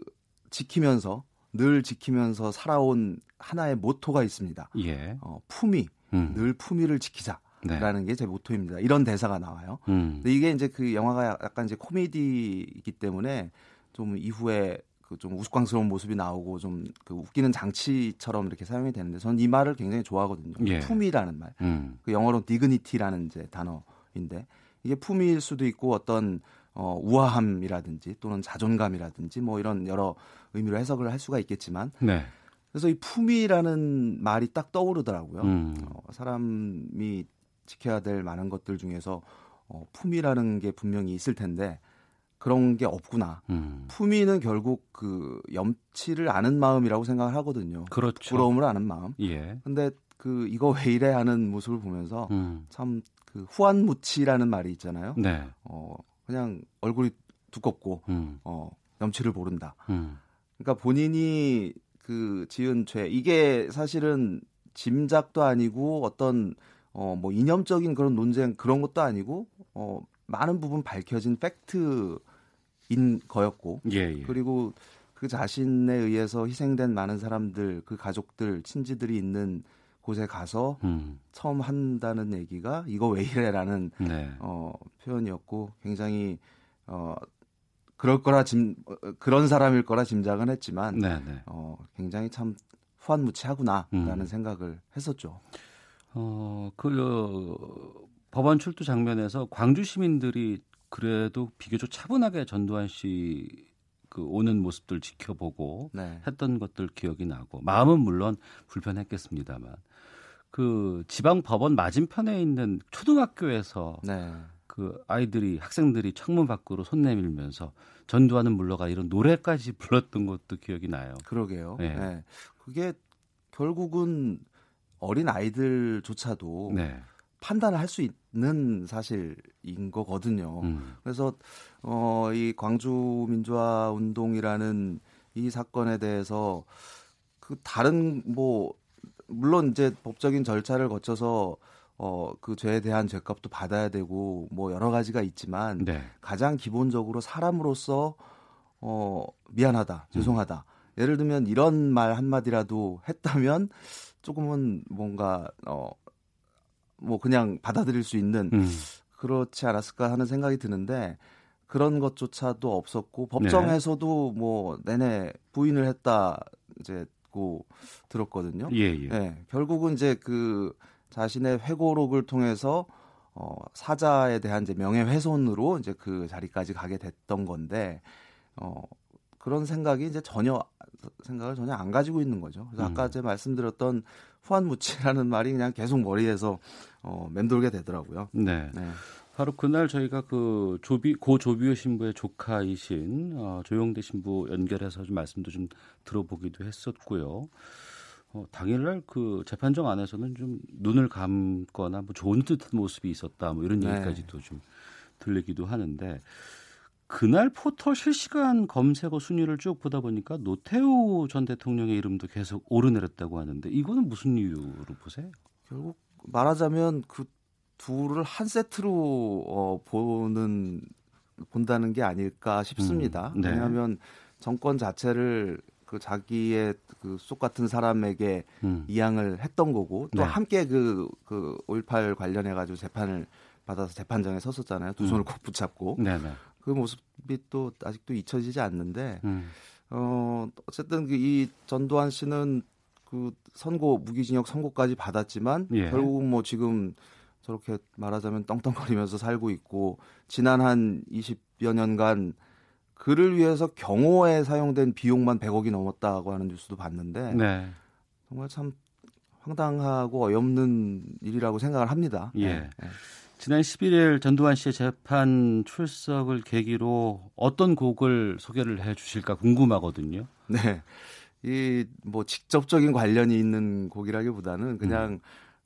지키면서 늘 지키면서 살아온 하나의 모토가 있습니다. 예. 어, 품위, 음. 늘 품위를 지키자 라는 네. 게제 모토입니다. 이런 대사가 나와요. 음. 근데 이게 이제 그 영화가 약간 이제 코미디이기 때문에 좀 이후에 그 좀 우스꽝스러운 모습이 나오고 좀 그 웃기는 장치처럼 이렇게 사용이 되는데 저는 이 말을 굉장히 좋아하거든요. 예. 품위라는 말. 음. 그 영어로 dignity라는 이제 단어인데 이게 품위일 수도 있고 어떤 어, 우아함이라든지 또는 자존감이라든지 뭐 이런 여러 의미로 해석을 할 수가 있겠지만 네. 그래서 이 품위라는 말이 딱 떠오르더라고요. 음. 어, 사람이 지켜야 될 많은 것들 중에서 어, 품위라는 게 분명히 있을 텐데 그런 게 없구나. 음. 품위는 결국 그 염치를 아는 마음이라고 생각을 하거든요. 그렇죠. 부러움을 아는 마음. 예. 근데 그 이거 왜 이래 하는 모습을 보면서 음. 참그 후안무치라는 말이 있잖아요. 네. 어 그냥 얼굴이 두껍고 음. 어 염치를 모른다. 음. 그러니까 본인이 그 지은 죄 이게 사실은 짐작도 아니고 어떤 어 뭐 이념적인 그런 논쟁 그런 것도 아니고 어 많은 부분 밝혀진 팩트인 거였고 예, 예. 그리고 그 자신에 의해서 희생된 많은 사람들 그 가족들 친지들이 있는 곳에 가서 음. 처음 한다는 얘기가 이거 왜 이래라는 네. 어, 표현이었고 굉장히 어, 그럴 거라 짐 어, 그런 사람일 거라 짐작은 했지만 네, 네. 어, 굉장히 참 후한무치하구나라는 음. 생각을 했었죠. 어, 그 어, 법원 출두 장면에서 광주 시민들이 그래도 비교적 차분하게 전두환 씨 그 오는 모습들 지켜보고 네. 했던 것들 기억이 나고 마음은 물론 불편했겠습니다만 그 지방 법원 맞은편에 있는 초등학교에서 네. 그 아이들이 학생들이 창문 밖으로 손 내밀면서 전두환은 물러가 이런 노래까지 불렀던 것도 기억이 나요. 그러게요. 네. 네. 그게 결국은 어린 아이들조차도 네. 판단을 할 수 있는 사실인 거거든요. 음. 그래서 어, 이 광주 민주화 운동이라는 이 사건에 대해서 그 다른 뭐 물론 이제 법적인 절차를 거쳐서 어, 그 죄에 대한 죄값도 받아야 되고 뭐 여러 가지가 있지만 네. 가장 기본적으로 사람으로서 어, 미안하다, 죄송하다. 예를 들면 이런 말 한마디라도 했다면 조금은 뭔가 어, 뭐 그냥 받아들일 수 있는 음. 그렇지 않았을까 하는 생각이 드는데 그런 것조차도 없었고 법정에서도 뭐 내내 부인을 했다 이제 고 들었거든요. 예, 예. 네, 결국은 이제 그 자신의 회고록을 통해서 어, 사자에 대한 이제 명예훼손으로 이제 그 자리까지 가게 됐던 건데 어, 그런 생각이 이제 전혀 생각을 전혀 안 가지고 있는 거죠. 그래서 아까 음. 제가 말씀드렸던 후한무치라는 말이 그냥 계속 머리에서 어, 맴돌게 되더라고요. 네. 네. 바로 그날 저희가 그 조비 고 조비오 신부의 조카이신 어, 조용대 신부 연결해서 좀 말씀도 좀 들어보기도 했었고요. 어, 당일날 그 재판정 안에서는 좀 눈을 감거나 뭐 좋은 듯한 모습이 있었다 뭐 이런 네. 얘기까지도 좀 들리기도 하는데 그날 포털 실시간 검색어 순위를 쭉 보다 보니까 노태우 전 대통령의 이름도 계속 오르내렸다고 하는데 이거는 무슨 이유로 보세요? 결국 말하자면 그 둘을 한 세트로 어, 보는 본다는 게 아닐까 싶습니다. 음, 네. 왜냐하면 정권 자체를 그 자기의 그속 같은 사람에게 음. 이양을 했던 거고 또 네. 함께 그, 그5.18 관련해 가지고 재판을 받아서 재판장에 섰었잖아요. 두 손을 음. 꼭 붙잡고 네네. 그 모습이 또 아직도 잊혀지지 않는데 음. 어 어쨌든 그이 전두환 씨는 그 선고 무기징역 선고까지 받았지만 예. 결국은 뭐 지금 저렇게 말하자면 떵떵거리면서 살고 있고 지난 한 20여 년간 그를 위해서 경호에 사용된 비용만 100억이 넘었다고 하는 뉴스도 봤는데 네. 정말 참 황당하고 어이없는 일이라고 생각을 합니다. 예. 네. 네. 지난 11일 전두환 씨의 재판 출석을 계기로 어떤 곡을 소개를 해 주실까 궁금하거든요. 네. 이 뭐 직접적인 관련이 있는 곡이라기보다는 그냥 음.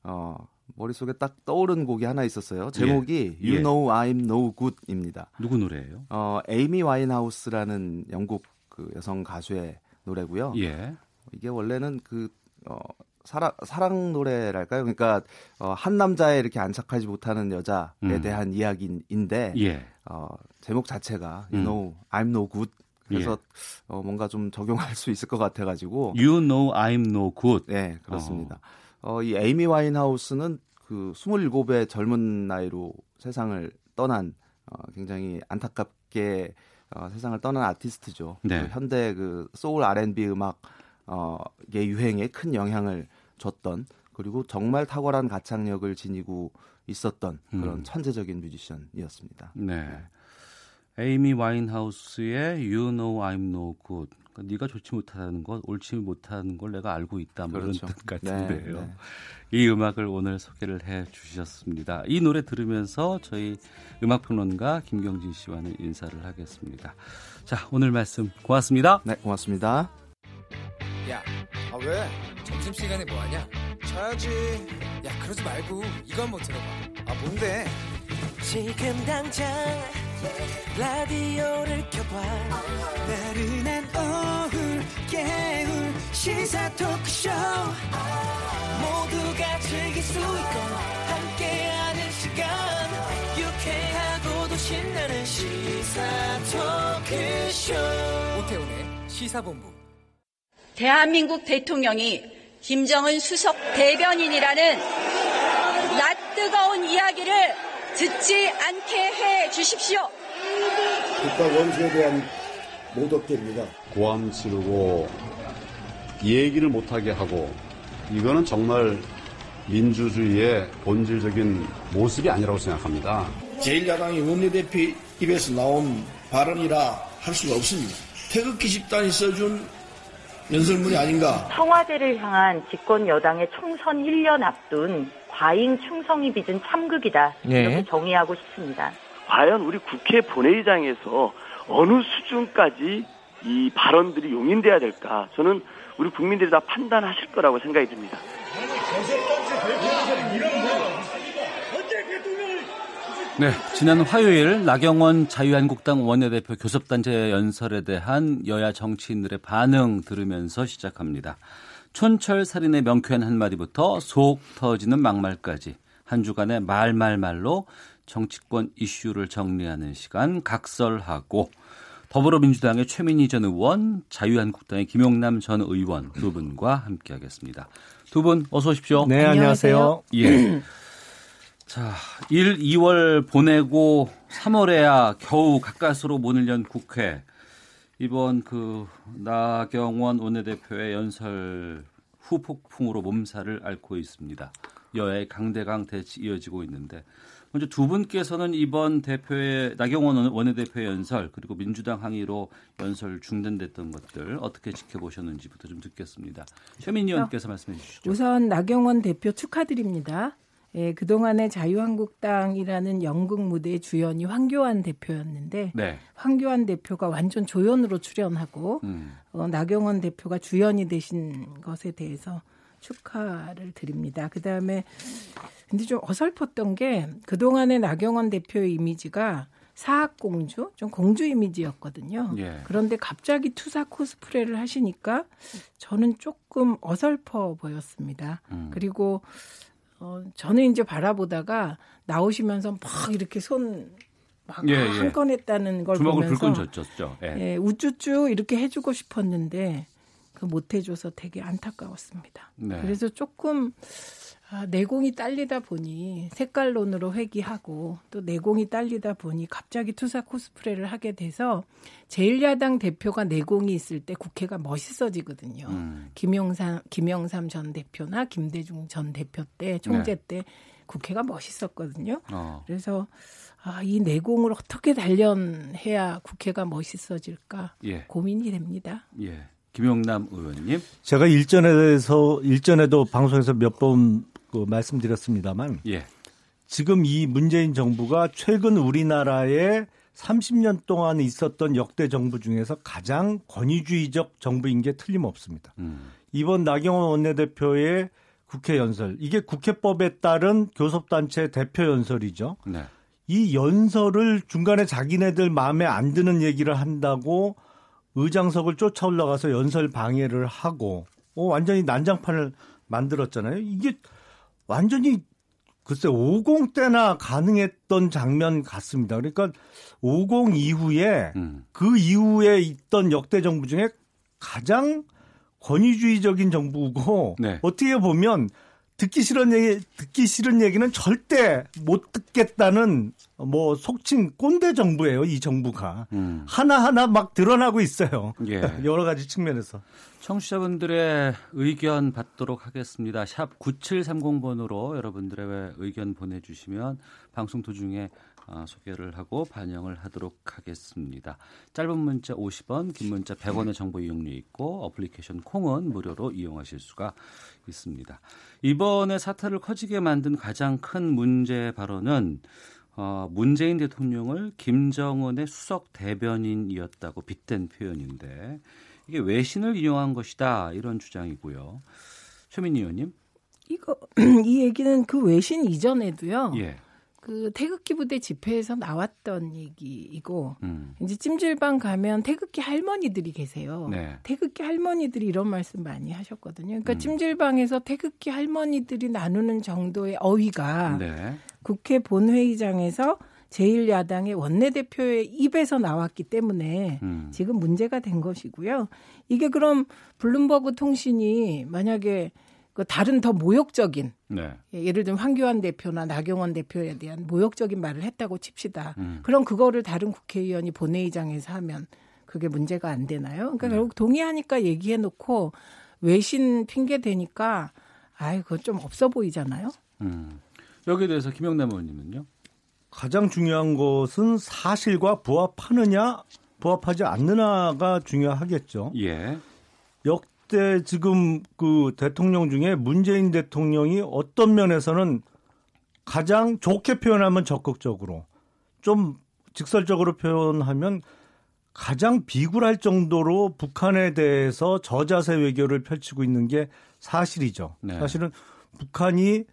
어 머릿속에 딱 떠오른 곡이 하나 있었어요. 제목이 예. You 예. Know I'm No Good입니다. 누구 노래예요? 어 에이미 와인하우스라는 영국 그 여성 가수의 노래고요. 예. 이게 원래는 그 어, 사랑 사랑 노래랄까요? 그러니까 어, 한 남자에 이렇게 안착하지 못하는 여자에 음. 대한 이야기인데 예. 어, 제목 자체가 You Know I'm No Good 그래서 예. 어, 뭔가 좀 적용할 수 있을 것 같아가지고 You Know I'm No Good. 네 그렇습니다. 어. 어, 이 에이미 와인하우스는 그 27의 젊은 나이로 세상을 떠난 어, 굉장히 안타깝게 어, 세상을 떠난 아티스트죠. 네. 그 현대 그 소울 R&B 음악 어, 의 유행에 큰 영향을 줬던 그리고 정말 탁월한 가창력을 지니고 있었던 그런 음. 천재적인 뮤지션이었습니다. 네. 네. 에이미 와인하우스의 You Know I'm No Good. 그러니까 네가 좋지 못하는 것, 옳지 못하는 걸 내가 알고 있다. 뭐 그렇죠. 이런 뜻 같은데요. 네, 네. 이 음악을 오늘 소개를 해 주셨습니다. 이 노래 들으면서 저희 음악평론가 김경진 씨와는 인사를 하겠습니다. 자, 오늘 말씀 고맙습니다. 네, 고맙습니다. 야, 아 왜? 점심시간에 뭐하냐? 자야지. 야, 그러지 말고 이거 한번 들어봐. 아, 뭔데? 지금 당장 라디오를 켜봐. 나른한 오후 깨울 시사 토크쇼. 모두가 즐길 수 있고 함께하는 시간. 유쾌하고도 신나는 시사 토크쇼. 오태훈의 시사본부. 대한민국 대통령이 김정은 수석 대변인이라는 낯 뜨거운 이야기를 듣지 않게 해 주십시오. 국가 원수에 대한 모독죄입니다. 고함 지르고 얘기를 못하게 하고 이거는 정말 민주주의의 본질적인 모습이 아니라고 생각합니다. 제1야당의 원내대표 입에서 나온 발언이라 할 수가 없습니다. 태극기 집단이 써준 연설문이 아닌가. 청와대를 향한 집권 여당의 총선 1년 앞둔 과잉 충성이 빚은 참극이다. 네. 이렇게 정의하고 싶습니다. 과연 우리 국회 본회의장에서 어느 수준까지 이 발언들이 용인돼야 될까? 저는 우리 국민들이 다 판단하실 거라고 생각이 듭니다. 네, 지난 화요일 나경원 자유한국당 원내대표 교섭단체 연설에 대한 여야 정치인들의 반응 들으면서 시작합니다. 촌철살인의 명쾌한 한마디부터 속 터지는 막말까지 한 주간의 말말말로 정치권 이슈를 정리하는 시간 각설하고 더불어민주당의 최민희 전 의원, 자유한국당의 김용남 전 의원 두 분과 함께하겠습니다. 두 분 어서 오십시오. 네, 안녕하세요. 예. 자, 1, 2월 보내고 3월에야 겨우 가까스로 문을 연 국회. 이번 그 나경원 원내대표의 연설 후폭풍으로 몸살을 앓고 있습니다. 여야의 강대강 대치 이어지고 있는데 먼저 두 분께서는 이번 대표의 나경원 원내대표의 연설 그리고 민주당 항의로 연설 중단됐던 것들 어떻게 지켜보셨는지부터 좀 듣겠습니다. 최민희 의원께서 말씀해 주시죠. 우선 나경원 대표 축하드립니다. 예, 그동안의 자유한국당이라는 영국 무대의 주연이 황교안 대표였는데 네. 황교안 대표가 완전 조연으로 출연하고 음. 어, 나경원 대표가 주연이 되신 것에 대해서 축하를 드립니다. 그다음에 근데 좀 어설펐던 게 그동안의 나경원 대표의 이미지가 사학공주, 좀 공주 이미지였거든요. 예. 그런데 갑자기 투사 코스프레를 하시니까 저는 조금 어설퍼 보였습니다. 음. 그리고 어, 저는 이제 바라보다가 나오시면서 막 이렇게 손막 예, 예. 꺼냈다는 걸 주먹을 보면서 불끈 졌죠. 예. 예, 우쭈쭈 이렇게 해주고 싶었는데 그 못 해줘서 되게 안타까웠습니다. 네. 그래서 조금 아, 내공이 딸리다 보니 색깔론으로 회귀하고 또 내공이 딸리다 보니 갑자기 투사 코스프레를 하게 돼서 제1야당 대표가 내공이 있을 때 국회가 멋있어지거든요. 음. 김영삼 김영삼 전 대표나 김대중 전 대표 때 총재 네. 때 국회가 멋있었거든요. 어. 그래서 아, 이 내공을 어떻게 단련해야 국회가 멋있어질까 예. 고민이 됩니다. 예. 김용남 의원님. 제가 일전에서 일전에도 방송에서 몇 번 그 말씀드렸습니다만 예. 지금 이 문재인 정부가 최근 우리나라의 30년 동안 있었던 역대 정부 중에서 가장 권위주의적 정부인 게 틀림없습니다. 음. 이번 나경원 원내대표의 국회 연설, 이게 국회법에 따른 교섭단체 대표 연설이죠. 네. 이 연설을 중간에 자기네들 마음에 안 드는 얘기를 한다고 의장석을 쫓아 올라가서 연설 방해를 하고 어, 완전히 난장판을 만들었잖아요. 이게 완전히 글쎄 50 때나 가능했던 장면 같습니다. 그러니까 50 이후에 음. 그 이후에 있던 역대 정부 중에 가장 권위주의적인 정부고 네. 어떻게 보면 듣기 싫은 얘기 듣기 싫은 얘기는 절대 못 듣겠다는 뭐 속칭 꼰대 정부예요 이 정부가 음. 하나 하나 막 드러나고 있어요 예. 여러 가지 측면에서 청취자분들의 의견 받도록 하겠습니다 샵 9730번으로 여러분들의 의견 보내주시면 방송 도중에 어, 소개를 하고 반영을 하도록 하겠습니다. 짧은 문자 50원, 긴 문자 100원의 정보 이용료 있고 어플리케이션 콩은 무료로 이용하실 수가 있습니다. 이번에 사태를 커지게 만든 가장 큰 문제 발언은 어, 문재인 대통령을 김정은의 수석 대변인이었다고 빗댄 표현인데 이게 외신을 인용한 것이다 이런 주장이고요. 최민희 의원님. 이거 이 얘기는 그 외신 이전에도요. 예. 그 태극기 부대 집회에서 나왔던 얘기이고 음. 이제 찜질방 가면 태극기 할머니들이 계세요. 네. 태극기 할머니들이 이런 말씀 많이 하셨거든요. 그러니까 음. 찜질방에서 태극기 할머니들이 나누는 정도의 어휘가 네. 국회 본회의장에서 제1야당의 원내대표의 입에서 나왔기 때문에 음. 지금 문제가 된 것이고요. 이게 그럼 블룸버그 통신이 만약에 그 다른 더 모욕적인 네. 예, 예를 들면 황교안 대표나 나경원 대표에 대한 모욕적인 말을 했다고 칩시다. 음. 그럼 그거를 다른 국회의원이 본회의장에서 하면 그게 문제가 안 되나요? 그러니까 네. 결국 동의하니까 얘기해 놓고 외신 핑계 대니까 아이 그거 좀 없어 보이잖아요. 음. 여기에 대해서 김영남 의원님은요? 가장 중요한 것은 사실과 부합하느냐 부합하지 않느냐가 중요하겠죠. 예. 역 때 지금 그 대통령 중에 문재인 대통령이 어떤 면에서는 가장 좋게 표현하면 적극적으로 좀 직설적으로 표현하면 가장 비굴할 정도로 북한에 대해서 저자세 외교를 펼치고 있는 게 사실이죠. 네. 사실은 북한이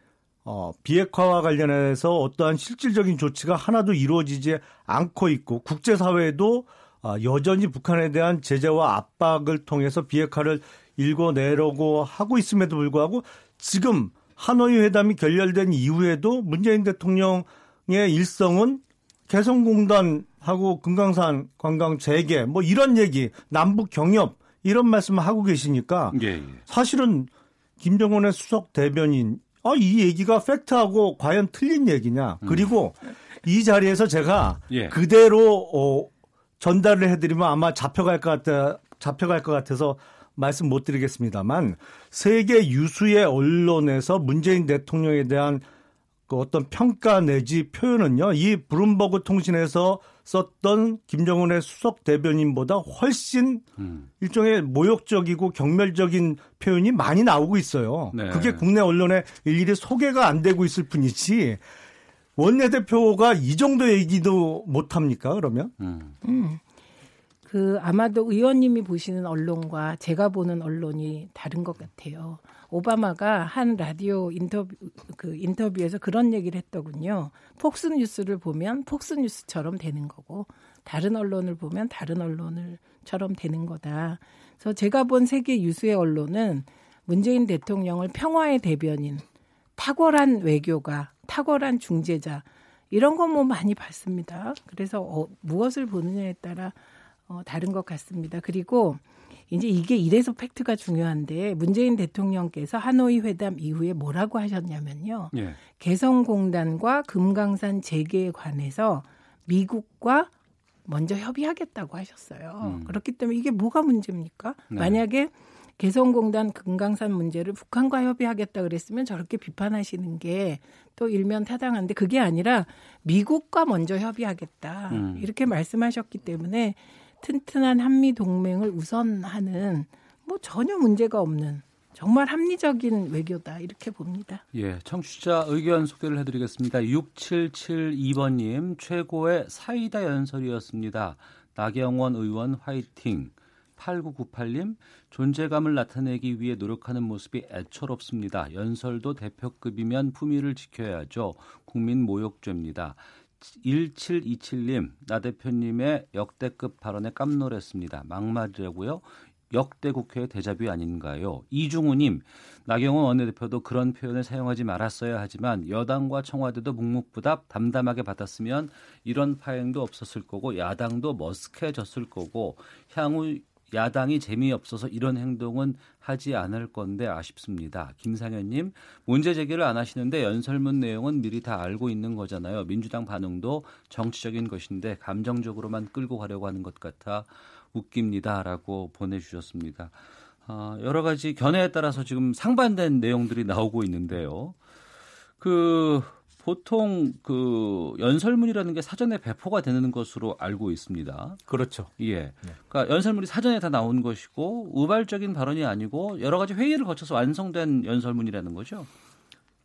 어, 비핵화와 관련해서 어떠한 실질적인 조치가 하나도 이루어지지 않고 있고 국제사회도 어, 여전히 북한에 대한 제재와 압박을 통해서 비핵화를 읽어내려고 하고 있음에도 불구하고 지금 하노이 회담이 결렬된 이후에도 문재인 대통령의 일성은 개성공단하고 금강산 관광 재개 뭐 이런 얘기 남북 경협 이런 말씀을 하고 계시니까 예, 예. 사실은 김정은의 수석 대변인 아, 이 얘기가 팩트하고 과연 틀린 얘기냐. 음. 그리고 음. 이 자리에서 제가 예. 그대로 어, 전달을 해드리면 아마 잡혀갈 것 같아, 잡혀갈 것 같아서 말씀 못 드리겠습니다만 세계 유수의 언론에서 문재인 대통령에 대한 그 어떤 평가 내지 표현은요, 이 브룸버그 통신에서 썼던 김정은의 수석 대변인보다 훨씬 음. 일종의 모욕적이고 경멸적인 표현이 많이 나오고 있어요. 네. 그게 국내 언론에 일일이 소개가 안 되고 있을 뿐이지 원내대표가 이 정도 얘기도 못 합니까, 그러면? 음. 음. 그 아마도 의원님이 보시는 언론과 제가 보는 언론이 다른 것 같아요. 오바마가 한 라디오 인터뷰 그 인터뷰에서 그런 얘기를 했더군요. 폭스 뉴스를 보면 폭스 뉴스처럼 되는 거고 다른 언론을 보면 다른 언론을처럼 되는 거다. 그래서 제가 본 세계 유수의 언론은 문재인 대통령을 평화의 대변인, 탁월한 외교가, 탁월한 중재자 이런 거뭐 많이 봤습니다. 그래서 어, 무엇을 보느냐에 따라 어, 다른 것 같습니다. 그리고 이제 이게 이래서 팩트가 중요한데 문재인 대통령께서 하노이 회담 이후에 뭐라고 하셨냐면요. 예. 개성공단과 금강산 재개에 관해서 미국과 먼저 협의하겠다고 하셨어요. 음. 그렇기 때문에 이게 뭐가 문제입니까? 네. 만약에 개성공단 금강산 문제를 북한과 협의하겠다 그랬으면 저렇게 비판하시는 게 또 일면 타당한데 그게 아니라 미국과 먼저 협의하겠다 음. 이렇게 말씀하셨기 때문에 튼튼한 한미 동맹을 우선하는 뭐 전혀 문제가 없는 정말 합리적인 외교다 이렇게 봅니다. 예, 청취자 의견 소개를 해드리겠습니다. 6772번님 최고의 사이다 연설이었습니다. 나경원 의원 화이팅. 8998님 존재감을 나타내기 위해 노력하는 모습이 애처롭습니다. 연설도 대표급이면 품위를 지켜야죠. 국민 모욕죄입니다. 1727님 나 대표님의 역대급 발언에 깜놀했습니다. 막말이라고요. 역대 국회의 대자뷰 아닌가요? 이중우님, 나경원 원내대표도 그런 표현을 사용하지 말았어야 하지만 여당과 청와대도 묵묵부답 담담하게 받았으면 이런 파행도 없었을 거고 야당도 머쓱해졌을 거고 향후 야당이 재미없어서 이런 행동은 하지 않을 건데 아쉽습니다. 김상현님, 문제 제기를 안 하시는데 연설문 내용은 미리 다 알고 있는 거잖아요. 민주당 반응도 정치적인 것인데 감정적으로만 끌고 가려고 하는 것 같아 웃깁니다라고 보내주셨습니다. 어, 여러 가지 견해에 따라서 지금 상반된 내용들이 나오고 있는데요. 그 보통 그 연설문이라는 게 사전에 배포가 되는 것으로 알고 있습니다. 그렇죠. 예. 네. 그러니까 연설문이 사전에 다 나온 것이고 우발적인 발언이 아니고 여러 가지 회의를 거쳐서 완성된 연설문이라는 거죠.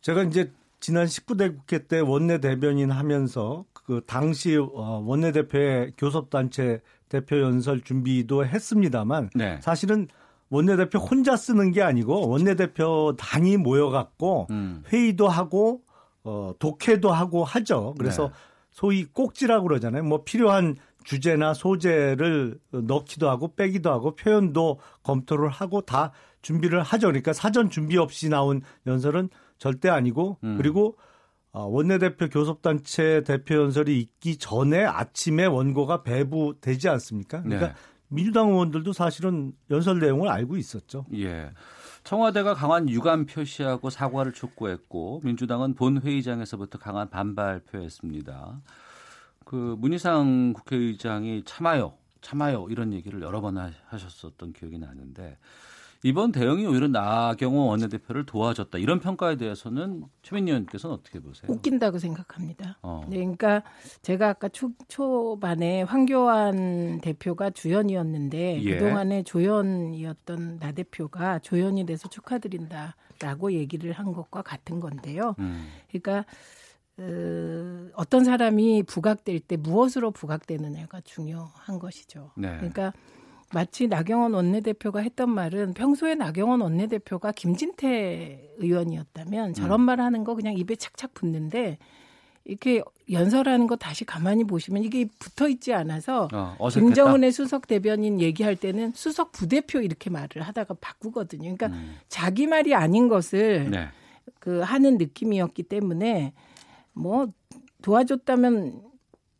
제가 이제 지난 19대 국회 때 원내 대변인 하면서 그 당시 어, 원내 대표의 교섭단체 대표 연설 준비도 했습니다만 네. 사실은 원내 대표 혼자 쓰는 게 아니고 원내 대표 단이 모여갖고 음. 회의도 하고 어, 독해도 하고 하죠. 그래서 네. 소위 꼭지라고 그러잖아요. 뭐 필요한 주제나 소재를 넣기도 하고 빼기도 하고 표현도 검토를 하고 다 준비를 하죠. 그러니까 사전 준비 없이 나온 연설은 절대 아니고 음. 그리고 어, 원내대표 교섭단체 대표 연설이 있기 전에 아침에 원고가 배부되지 않습니까? 그러니까 네. 민주당 의원들도 사실은 연설 내용을 알고 있었죠. 예. 청와대가 강한 유감 표시하고 사과를 촉구했고 민주당은 본회의장에서부터 강한 반발 표했습니다. 그 문희상 국회의장이 참아요, 참아요 이런 얘기를 여러 번 하셨었던 기억이 나는데 이번 대응이 오히려 나경원 원내대표를 도와줬다 이런 평가에 대해서는 최민희 의원께서는 어떻게 보세요? 웃긴다고 생각합니다. 어. 네, 그러니까 제가 아까 초, 초반에 황교안 대표가 주연이었는데 예. 그동안에 조연이었던 나 대표가 조연이 돼서 축하드린다라고 얘기를 한 것과 같은 건데요. 음. 그러니까 어, 어떤 사람이 부각될 때 무엇으로 부각되느냐가 중요한 것이죠. 네. 그러니까 마치 나경원 원내대표가 했던 말은 평소에 나경원 원내대표가 김진태 의원이었다면 저런 음. 말 하는 거 그냥 입에 착착 붙는데 이렇게 연설하는 거 다시 가만히 보시면 이게 붙어 있지 않아서 어, 김정은의 수석 대변인 얘기할 때는 수석 부대표 이렇게 말을 하다가 바꾸거든요. 그러니까 음. 자기 말이 아닌 것을 네. 그 하는 느낌이었기 때문에 뭐 도와줬다면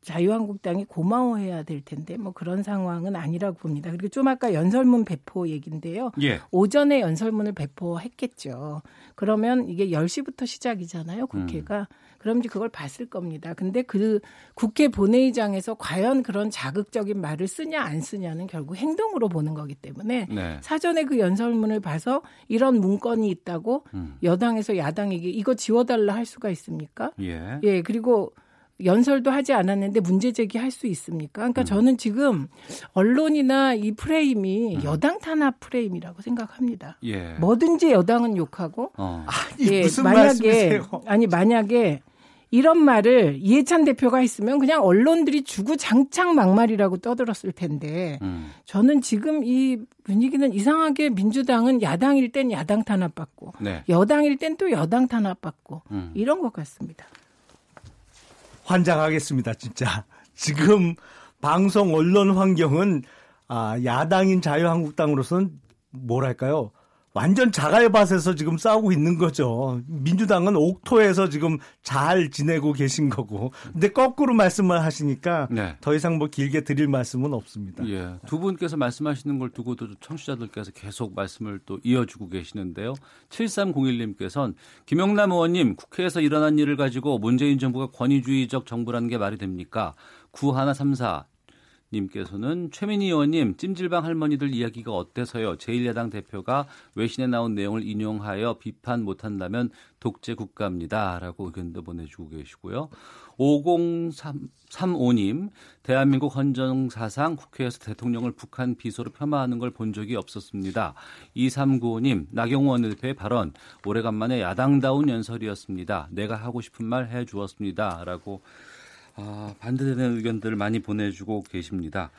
자유한국당이 고마워해야 될 텐데 뭐 그런 상황은 아니라고 봅니다. 그리고 좀 아까 연설문 배포 얘기인데요. 예. 오전에 연설문을 배포했겠죠. 그러면 이게 10시부터 시작이잖아요. 국회가. 음. 그럼 이제 그걸 봤을 겁니다. 근데 그 국회 본회의장에서 과연 그런 자극적인 말을 쓰냐 안 쓰냐는 결국 행동으로 보는 거기 때문에 네. 사전에 그 연설문을 봐서 이런 문건이 있다고 음. 여당에서 야당에게 이거 지워달라 할 수가 있습니까? 예. 예. 그리고 연설도 하지 않았는데 문제 제기할 수 있습니까? 그러니까 음. 저는 지금 언론이나 이 프레임이 음. 여당 탄압 프레임이라고 생각합니다. 예. 뭐든지 여당은 욕하고 어. 아니, 예, 무슨 만약에 말씀이세요? 아니 만약에 이런 말을 이해찬 대표가 했으면 그냥 언론들이 주구장창 막말이라고 떠들었을 텐데 음. 저는 지금 이 분위기는 이상하게 민주당은 야당일 땐 야당 탄압받고 네. 여당일 땐 또 여당 탄압받고 음. 이런 것 같습니다. 환장하겠습니다, 진짜. 지금 방송 언론 환경은 아, 야당인 자유한국당으로서는 뭐랄까요? 완전 자갈밭에서 지금 싸우고 있는 거죠. 민주당은 옥토에서 지금 잘 지내고 계신 거고. 근데 거꾸로 말씀을 하시니까 네. 더 이상 뭐 길게 드릴 말씀은 없습니다. 예. 두 분께서 말씀하시는 걸 두고도 청취자들께서 계속 말씀을 또 이어주고 계시는데요. 7301님께서는 김영남 의원님 국회에서 일어난 일을 가지고 문재인 정부가 권위주의적 정부라는 게 말이 됩니까? 9134 님께서는 최민희 의원님 찜질방 할머니들 이야기가 어때서요? 제1야당 대표가 외신에 나온 내용을 인용하여 비판 못한다면 독재 국가입니다라고 의견도 보내주고 계시고요. 5035님 대한민국 헌정사상 국회에서 대통령을 북한 비서로 폄하하는 걸 본 적이 없었습니다. 2395님 나경원 원내대표의 발언 오래간만에 야당다운 연설이었습니다. 내가 하고 싶은 말 해주었습니다라고 아, 반대되는 의견들을 많이 보내주고 계십니다.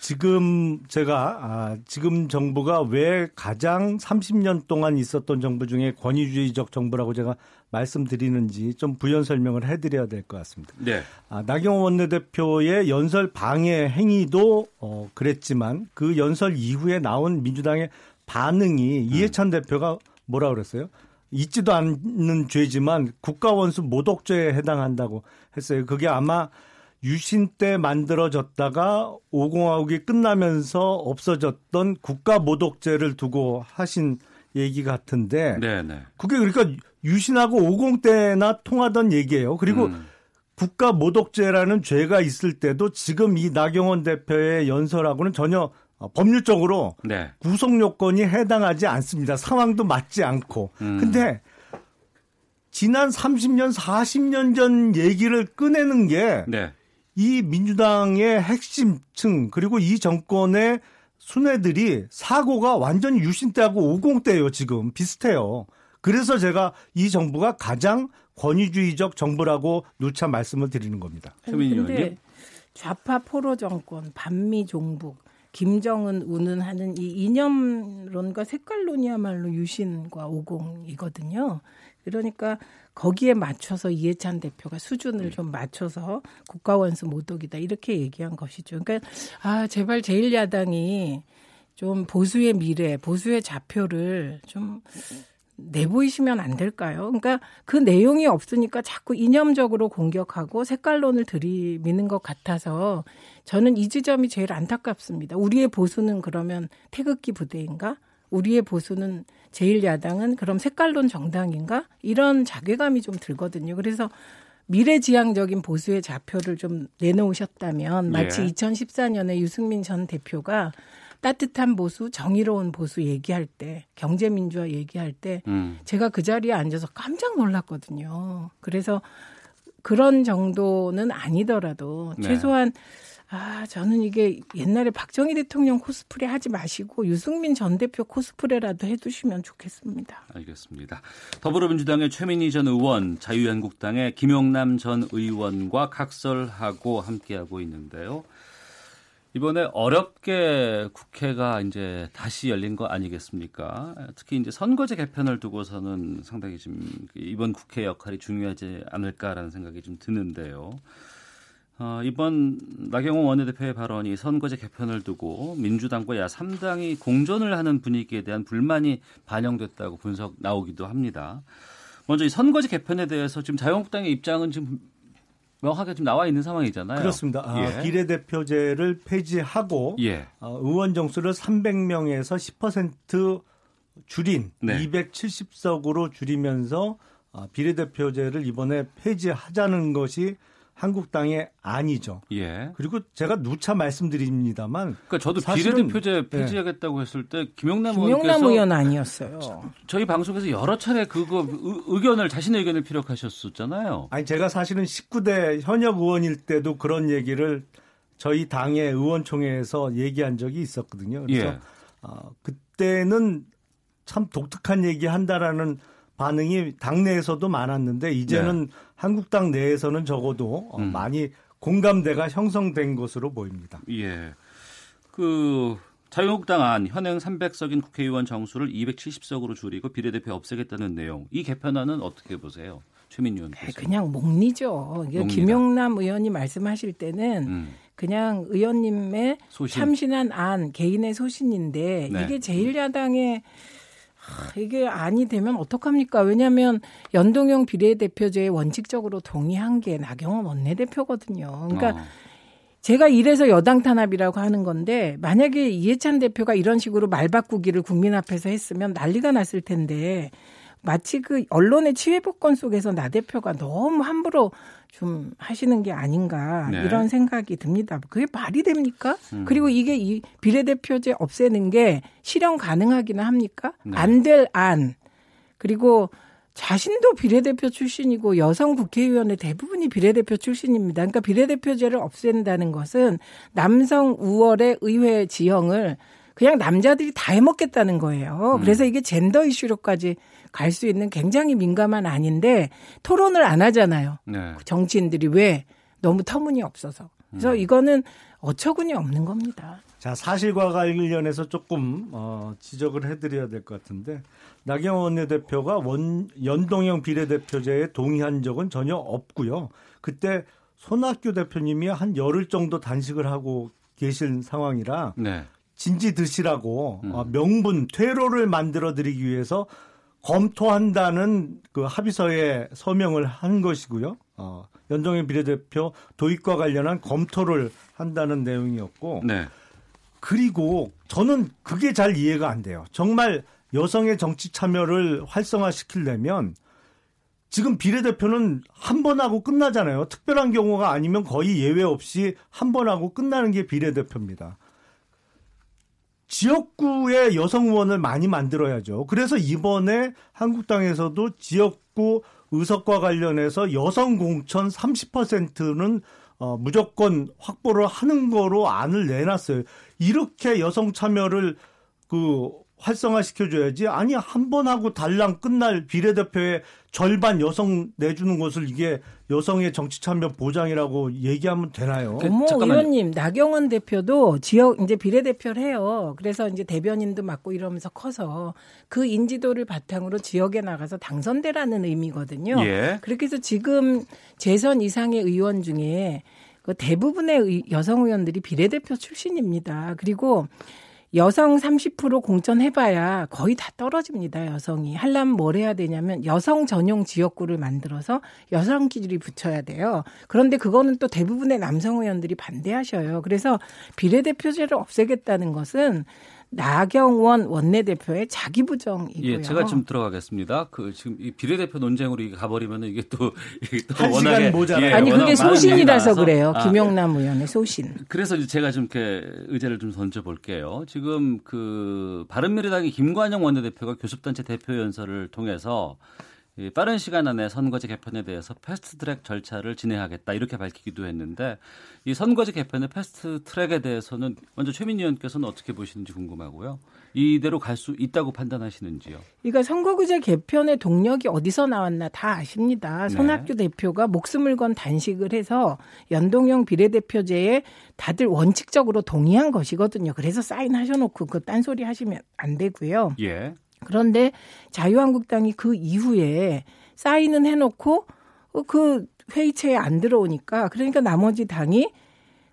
지금 제가 아, 지금 정부가 왜 가장 30년 동안 있었던 정부 중에 권위주의적 정부라고 제가 말씀드리는지 좀 부연 설명을 해드려야 될 것 같습니다. 네. 아, 나경원 원내대표의 연설 방해 행위도 어, 그랬지만 그 연설 이후에 나온 민주당의 반응이 음. 이해찬 대표가 뭐라 그랬어요? 있지도 않는 죄지만 국가원수 모독죄에 해당한다고 했어요. 그게 아마 유신 때 만들어졌다가 오공화국이 끝나면서 없어졌던 국가 모독죄를 두고 하신 얘기 같은데 네네. 그게 그러니까 유신하고 오공 때나 통하던 얘기예요. 그리고 음. 국가 모독죄라는 죄가 있을 때도 지금 이 나경원 대표의 연설하고는 전혀 법률적으로 네. 구속 요건이 해당하지 않습니다. 상황도 맞지 않고. 음. 근데 지난 30년, 40년 전 얘기를 꺼내는 게 네. 이 민주당의 핵심층 그리고 이 정권의 순회들이 사고가 완전히 유신 때하고 50대예요 지금 비슷해요. 그래서 제가 이 정부가 가장 권위주의적 정부라고 누차 말씀을 드리는 겁니다. 그런데 좌파 포로 정권, 반미 종북, 김정은 운운하는 이 이념론과 색깔론이야말로 유신과 오공이거든요. 그러니까 거기에 맞춰서 이해찬 대표가 수준을 네. 좀 맞춰서 국가원수 모독이다 이렇게 얘기한 것이죠. 그러니까 아 제발 제1야당이 좀 보수의 미래, 보수의 좌표를 좀 내보이시면 안 될까요? 그러니까 그 내용이 없으니까 자꾸 이념적으로 공격하고 색깔론을 들이미는 것 같아서 저는 이 지점이 제일 안타깝습니다. 우리의 보수는 그러면 태극기 부대인가? 우리의 보수는 제1야당은 그럼 색깔론 정당인가? 이런 자괴감이 좀 들거든요. 그래서 미래지향적인 보수의 좌표를 좀 내놓으셨다면 마치 예. 2014년에 유승민 전 대표가 따뜻한 보수, 정의로운 보수 얘기할 때, 경제민주화 얘기할 때, 음. 제가 그 자리에 앉아서 깜짝 놀랐거든요. 그래서 그런 정도는 아니더라도 네. 최소한 아, 저는 이게 옛날에 박정희 대통령 코스프레 하지 마시고 유승민 전 대표 코스프레라도 해두시면 좋겠습니다. 알겠습니다. 더불어민주당의 최민희 전 의원, 자유한국당의 김용남 전 의원과 각설하고 함께하고 있는데요. 이번에 어렵게 국회가 이제 다시 열린 거 아니겠습니까? 특히 이제 선거제 개편을 두고서는 상당히 좀 이번 국회 역할이 중요하지 않을까라는 생각이 좀 드는데요. 어, 이번 나경원 원내대표의 발언이 선거제 개편을 두고 민주당과 야 3당이 공존을 하는 분위기에 대한 불만이 반영됐다고 분석 나오기도 합니다. 먼저 이 선거제 개편에 대해서 지금 자유한국당의 입장은 지금 명확하게 지금 나와 있는 상황이잖아요. 그렇습니다. 아, 예. 비례대표제를 폐지하고 예. 어, 의원 정수를 300명에서 10% 줄인 네. 270석으로 줄이면서 어, 비례대표제를 이번에 폐지하자는 것이 한국당의 아니죠. 예. 그리고 제가 누차 말씀드립니다만. 그러니까 저도 비례대표제 예. 폐지하겠다고 네. 했을 때 김용남, 김용남 의원 아니었어요. 저희 방송에서 여러 차례 그거 의견을 자신의 의견을 피력하셨었잖아요. 아니 제가 사실은 19대 현역 의원일 때도 그런 얘기를 저희 당의 의원총회에서 얘기한 적이 있었거든요. 그래서 예. 어, 그때는 참 독특한 얘기 한다라는 반응이 당내에서도 많았는데 이제는 네. 한국당 내에서는 적어도 어, 음. 많이 공감대가 형성된 것으로 보입니다. 예. 그 자유한국당 안 현행 300석인 국회의원 정수를 270석으로 줄이고 비례대표 없애겠다는 내용. 이 개편안은 어떻게 보세요? 최민희 의원. 네, 그냥 목리죠. 김용남 의원이 말씀하실 때는 음. 그냥 의원님의 소신. 참신한 안 개인의 소신인데 네. 이게 제1야당의 음. 이게 아니 되면 어떡합니까? 왜냐하면 연동형 비례대표제에 원칙적으로 동의한 게 나경원 원내대표거든요. 그러니까 어. 제가 이래서 여당 탄압이라고 하는 건데 만약에 이해찬 대표가 이런 식으로 말 바꾸기를 국민 앞에서 했으면 난리가 났을 텐데 마치 그 언론의 치외복권 속에서 나 대표가 너무 함부로 좀 하시는 게 아닌가 네. 이런 생각이 듭니다. 그게 말이 됩니까? 음. 그리고 이게 이 비례대표제 없애는 게 실현 가능하기는 합니까? 네. 안될 안. 그리고 자신도 비례대표 출신이고 여성 국회의원의 대부분이 비례대표 출신입니다. 그러니까 비례대표제를 없앤다는 것은 남성 우월의 의회 지형을 그냥 남자들이 다 해먹겠다는 거예요. 음. 그래서 이게 젠더 이슈로까지 갈 수 있는 굉장히 민감한 아닌데 토론을 안 하잖아요. 네. 정치인들이 왜 너무 터무니 없어서. 그래서 음. 이거는 어처구니 없는 겁니다. 자 사실과 관련해서 조금 어, 지적을 해드려야 될 것 같은데 나경원 원내대표가 원 연동형 비례대표제에 동의한 적은 전혀 없고요. 그때 손학규 대표님이 한 열흘 정도 단식을 하고 계신 상황이라 네. 진지 드시라고 음. 어, 명분 퇴로를 만들어 드리기 위해서 검토한다는 그 합의서에 서명을 한 것이고요. 어, 연동형 비례대표 도입과 관련한 검토를 한다는 내용이었고 네. 그리고 저는 그게 잘 이해가 안 돼요. 정말 여성의 정치 참여를 활성화시키려면 지금 비례대표는 한 번 하고 끝나잖아요. 특별한 경우가 아니면 거의 예외 없이 한 번 하고 끝나는 게 비례대표입니다. 지역구의 여성 의원을 많이 만들어야죠. 그래서 이번에 한국당에서도 지역구 의석과 관련해서 여성 공천 30%는 어, 무조건 확보를 하는 거로 안을 내놨어요. 이렇게 여성 참여를 그 활성화시켜줘야지. 아니, 한 번 하고 달랑 끝날 비례대표의 절반 여성 내주는 것을 이게 여성의 정치 참여 보장이라고 얘기하면 되나요? 그, 어머, 의원님, 나경원 대표도 지역, 이제 비례대표를 해요. 그래서 이제 대변인도 맡고 이러면서 커서 그 인지도를 바탕으로 지역에 나가서 당선되라는 의미거든요. 예. 그렇게 해서 지금 재선 이상의 의원 중에 그 대부분의 여성 의원들이 비례대표 출신입니다. 그리고 여성 30% 공천해봐야 거의 다 떨어집니다. 여성이 하려면 뭘 해야 되냐면 여성 전용 지역구를 만들어서 여성 기준이 붙여야 돼요. 그런데 그거는 또 대부분의 남성 의원들이 반대하셔요. 그래서 비례대표제를 없애겠다는 것은 나경원 원내대표의 자기 부정이고요. 예, 제가 좀 들어가겠습니다. 그 지금 이 비례대표 논쟁으로 이게 가버리면 이게 또 이게 또 워낙에 예, 아니 그게 소신이라서 그래요. 아, 김용남 의원의 소신. 그래서 제가 좀 이렇게 의제를 좀 던져 볼게요. 지금 그 바른미래당의 김관영 원내대표가 교섭단체 대표 연설을 통해서 빠른 시간 안에 선거제 개편에 대해서 패스트트랙 절차를 진행하겠다 이렇게 밝히기도 했는데 이 선거제 개편의 패스트트랙에 대해서는 먼저 최민희 의원께서는 어떻게 보시는지 궁금하고요. 이대로 갈 수 있다고 판단하시는지요? 그러니까 선거구제 개편의 동력이 어디서 나왔나 다 아십니다. 네. 손학규 대표가 목숨을 건 단식을 해서 연동형 비례대표제에 다들 원칙적으로 동의한 것이거든요. 그래서 사인하셔놓고 그 딴소리 하시면 안 되고요. 예. 그런데 자유한국당이 그 이후에 사인은 해놓고 그 회의체에 안 들어오니까 그러니까 나머지 당이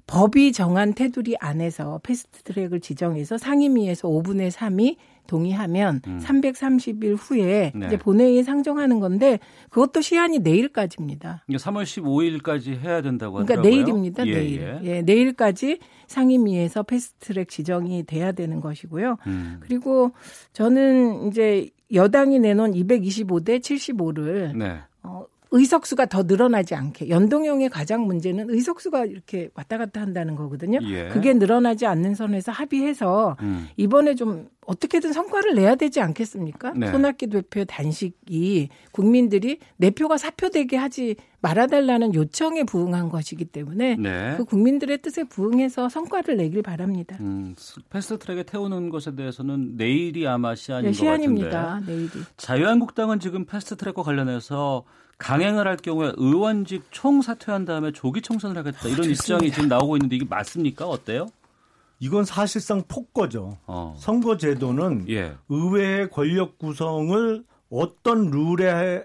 법이 정한 테두리 안에서 패스트 트랙을 지정해서 상임위에서 5분의 3이 동의하면 음. 330일 후에 네. 이제 본회의에 상정하는 건데 그것도 시한이 내일까지입니다. 3월 15일까지 해야 된다고 그러니까 하더라고요. 내일입니다. 예, 내일. 예. 예. 내일까지 상임위에서 패스트트랙 지정이 돼야 되는 것이고요. 음. 그리고 저는 이제 여당이 내놓은 225대 75를 네. 어, 의석수가 더 늘어나지 않게 연동형의 가장 문제는 의석수가 이렇게 왔다 갔다 한다는 거거든요. 예. 그게 늘어나지 않는 선에서 합의해서 음. 이번에 좀 어떻게든 성과를 내야 되지 않겠습니까? 네. 손학규 대표의 단식이 국민들이 내 표가 사표되게 하지 말아달라는 요청에 부응한 것이기 때문에 네. 그 국민들의 뜻에 부응해서 성과를 내길 바랍니다. 음, 패스트트랙에 태우는 것에 대해서는 내일이 아마 시한인 네, 같은데 내일이. 자유한국당은 지금 패스트트랙과 관련해서 강행을 할 경우에 의원직 총 사퇴한 다음에 조기 총선을 하겠다 이런 아, 입장이 지금 나오고 있는데 이게 맞습니까? 어때요? 이건 사실상 폭거죠. 어. 선거제도는 예. 의회의 권력 구성을 어떤 룰에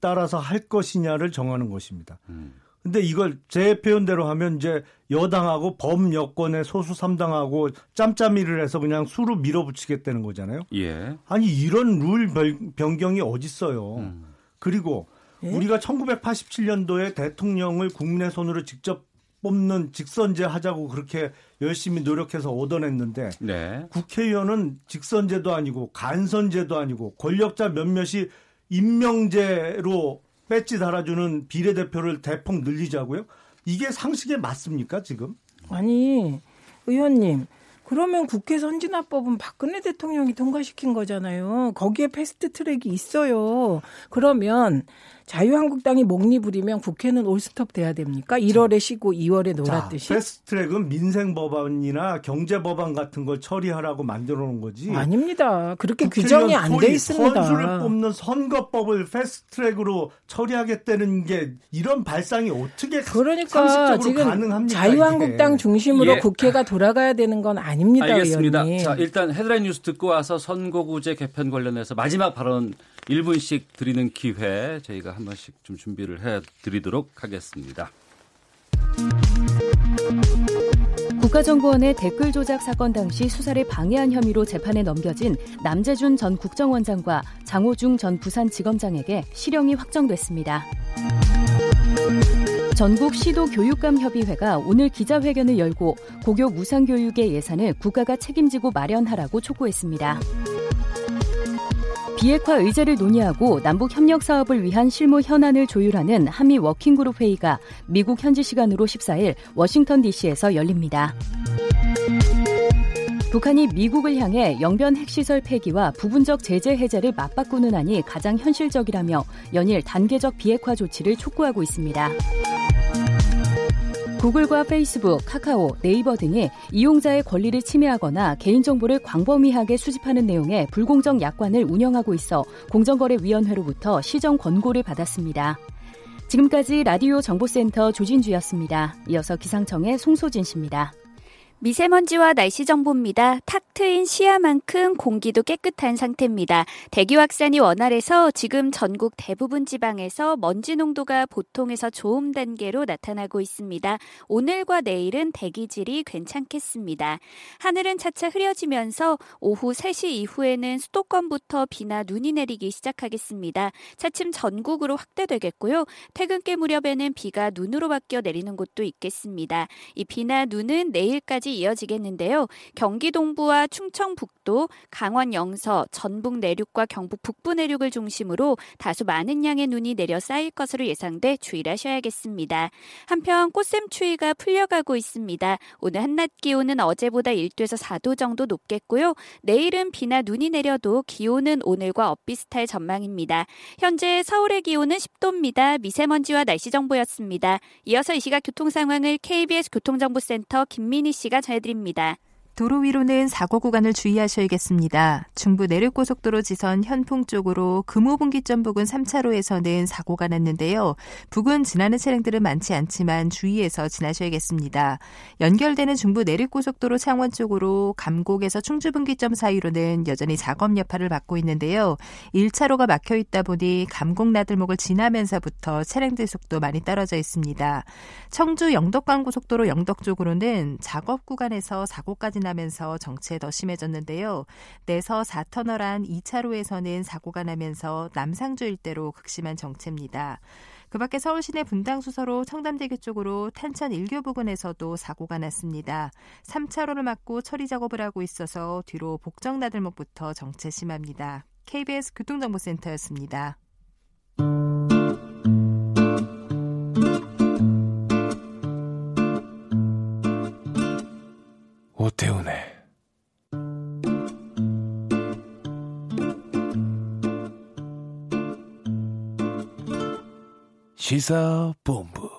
따라서 할 것이냐를 정하는 것입니다. 음. 근데 이걸 제 표현대로 하면 이제 여당하고 범여권의 소수 3당하고 짬짬이를 해서 그냥 수로 밀어붙이겠다는 거잖아요. 예. 아니 이런 룰 변경이 어딨어요. 음. 그리고 예? 우리가 1987년도에 대통령을 국민의 손으로 직접 뽑는 직선제 하자고 그렇게 열심히 노력해서 얻어냈는데 네. 국회의원은 직선제도 아니고 간선제도 아니고 권력자 몇몇이 임명제로 배지 달아주는 비례대표를 대폭 늘리자고요? 이게 상식에 맞습니까 지금? 아니 의원님 그러면 국회 선진화법은 박근혜 대통령이 통과시킨 거잖아요. 거기에 패스트 트랙이 있어요. 그러면 자유한국당이 몽니 부리면 국회는 올스톱 돼야 됩니까? 1월에 쉬고 2월에 놀았듯이. 자, 패스트트랙은 민생 법안이나 경제 법안 같은 걸 처리하라고 만들어 놓은 거지. 아닙니다. 그렇게 규정이 안 돼 있습니다. 선수를 뽑는 선거법을 패스트트랙으로 처리하겠다는 게 이런 발상이 어떻게 그러니까 지금 가능합니까, 자유한국당 이게. 중심으로 예. 국회가 돌아가야 되는 건 아닙니다. 알겠습니다. 의원님. 자, 일단 헤드라인 뉴스 듣고 와서 선거구제 개편 관련해서 마지막 발언 1분씩 드리는 기회 저희가 한 번씩 좀 준비를 해 드리도록 하겠습니다. 국가정보원의 댓글 조작 사건 당시 수사를 방해한 혐의로 재판에 넘겨진 남재준 전 국정원장과 장호중 전 부산지검장에게 실형이 확정됐습니다. 전국 시도 교육감 협의회가 오늘 기자회견을 열고 고교 무상교육의 예산을 국가가 책임지고 마련하라고 촉구했습니다. 비핵화 의제를 논의하고 남북 협력 사업을 위한 실무 현안을 조율하는 한미 워킹그룹 회의가 미국 현지 시간으로 14일 워싱턴 DC에서 열립니다. 북한이 미국을 향해 영변 핵시설 폐기와 부분적 제재 해제를 맞바꾸는 안이 가장 현실적이라며 연일 단계적 비핵화 조치를 촉구하고 있습니다. 구글과 페이스북, 카카오, 네이버 등이 이용자의 권리를 침해하거나 개인정보를 광범위하게 수집하는 내용의 불공정 약관을 운영하고 있어 공정거래위원회로부터 시정 권고를 받았습니다. 지금까지 라디오 정보센터 조진주였습니다. 이어서 기상청의 송소진 씨입니다. 미세먼지와 날씨 정보입니다. 탁 트인 시야만큼 공기도 깨끗한 상태입니다. 대기 확산이 원활해서 지금 전국 대부분 지방에서 먼지 농도가 보통에서 좋음 단계로 나타나고 있습니다. 오늘과 내일은 대기질이 괜찮겠습니다. 하늘은 차차 흐려지면서 오후 3시 이후에는 수도권부터 비나 눈이 내리기 시작하겠습니다. 차츰 전국으로 확대되겠고요. 퇴근길 무렵에는 비가 눈으로 바뀌어 내리는 곳도 있겠습니다. 이 비나 눈은 내일까지 이어지겠는데요. 경기 동부와 충청 북도, 강원 영서, 전북 내륙과 경북 북부 내륙을 중심으로 다소 많은 양의 눈이 내려 쌓일 것으로 예상돼 주의하셔야겠습니다. 한편 꽃샘 추위가 풀려가고 있습니다. 오늘 한낮 기온은 어제보다 1도에서 4도 정도 높겠고요. 내일은 비나 눈이 내려도 기온은 오늘과 엇비슷할 전망입니다. 현재 서울의 기온은 10도입니다. 미세먼지와 날씨 정보였습니다. 이어서 이 시각 교통 상황을 KBS 교통정보센터 김민희 씨가 전해드립니다. 도로 위로는 사고 구간을 주의하셔야겠습니다. 중부 내륙고속도로 지선 현풍 쪽으로 금호분기점 부근 3차로에서는 사고가 났는데요. 부근 지나는 차량들은 많지 않지만 주의해서 지나셔야겠습니다. 연결되는 중부 내륙고속도로 창원 쪽으로 감곡에서 충주분기점 사이로는 여전히 작업 여파를 받고 있는데요. 1차로가 막혀 있다 보니 감곡 나들목을 지나면서부터 차량들 속도 많이 떨어져 있습니다. 청주 영덕간 고속도로 영덕 쪽으로는 작업 구간에서 사고까지 나면서 정체 더 심해졌는데요. 내서 4터널 안 2차로에서는 사고가 나면서 남상주 일대로 극심한 정체입니다. 그 밖에 서울 시내 분당 수서로 청담대교 쪽으로 탄천 일교 부근에서도 사고가 났습니다. 3차로를 막고 처리 작업을 하고 있어서 뒤로 복정 나들목부터 정체 심합니다. KBS 교통정보센터였습니다. 오태훈의 시사본부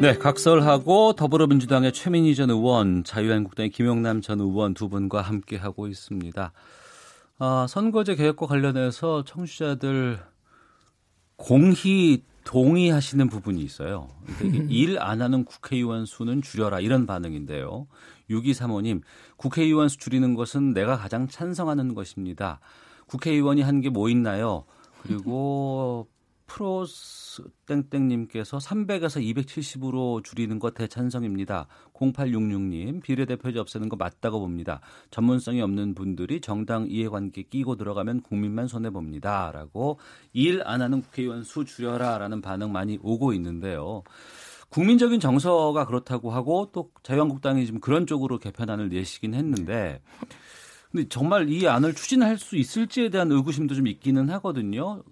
네, 각설하고 더불어민주당의 최민희 전 의원, 자유한국당의 김영남 전 의원 두 분과 함께하고 있습니다. 아, 선거제 개혁과 관련해서 청취자들 공히 동의하시는 부분이 있어요. 그러니까 일안 하는 국회의원 수는 줄여라 이런 반응인데요. 6235님, 국회의원 수 줄이는 것은 내가 가장 찬성하는 것입니다. 국회의원이 한 게 뭐 있나요? 그리고 프로스 땡땡님께서 300에서 270으로 줄이는 것 대찬성입니다. 0866님 비례대표제 없애는 거 맞다고 봅니다. 전문성이 없는 분들이 정당 이해관계 끼고 들어가면 국민만 손해 봅니다.라고 일 안 하는 국회의원 수 줄여라라는 반응 많이 오고 있는데요. 국민적인 정서가 그렇다고 하고 또 자유한국당이 지금 그런 쪽으로 개편안을 내시긴 했는데 근데 정말 이 안을 추진할 수 있을지에 대한 의구심도 좀 있기는 하거든요.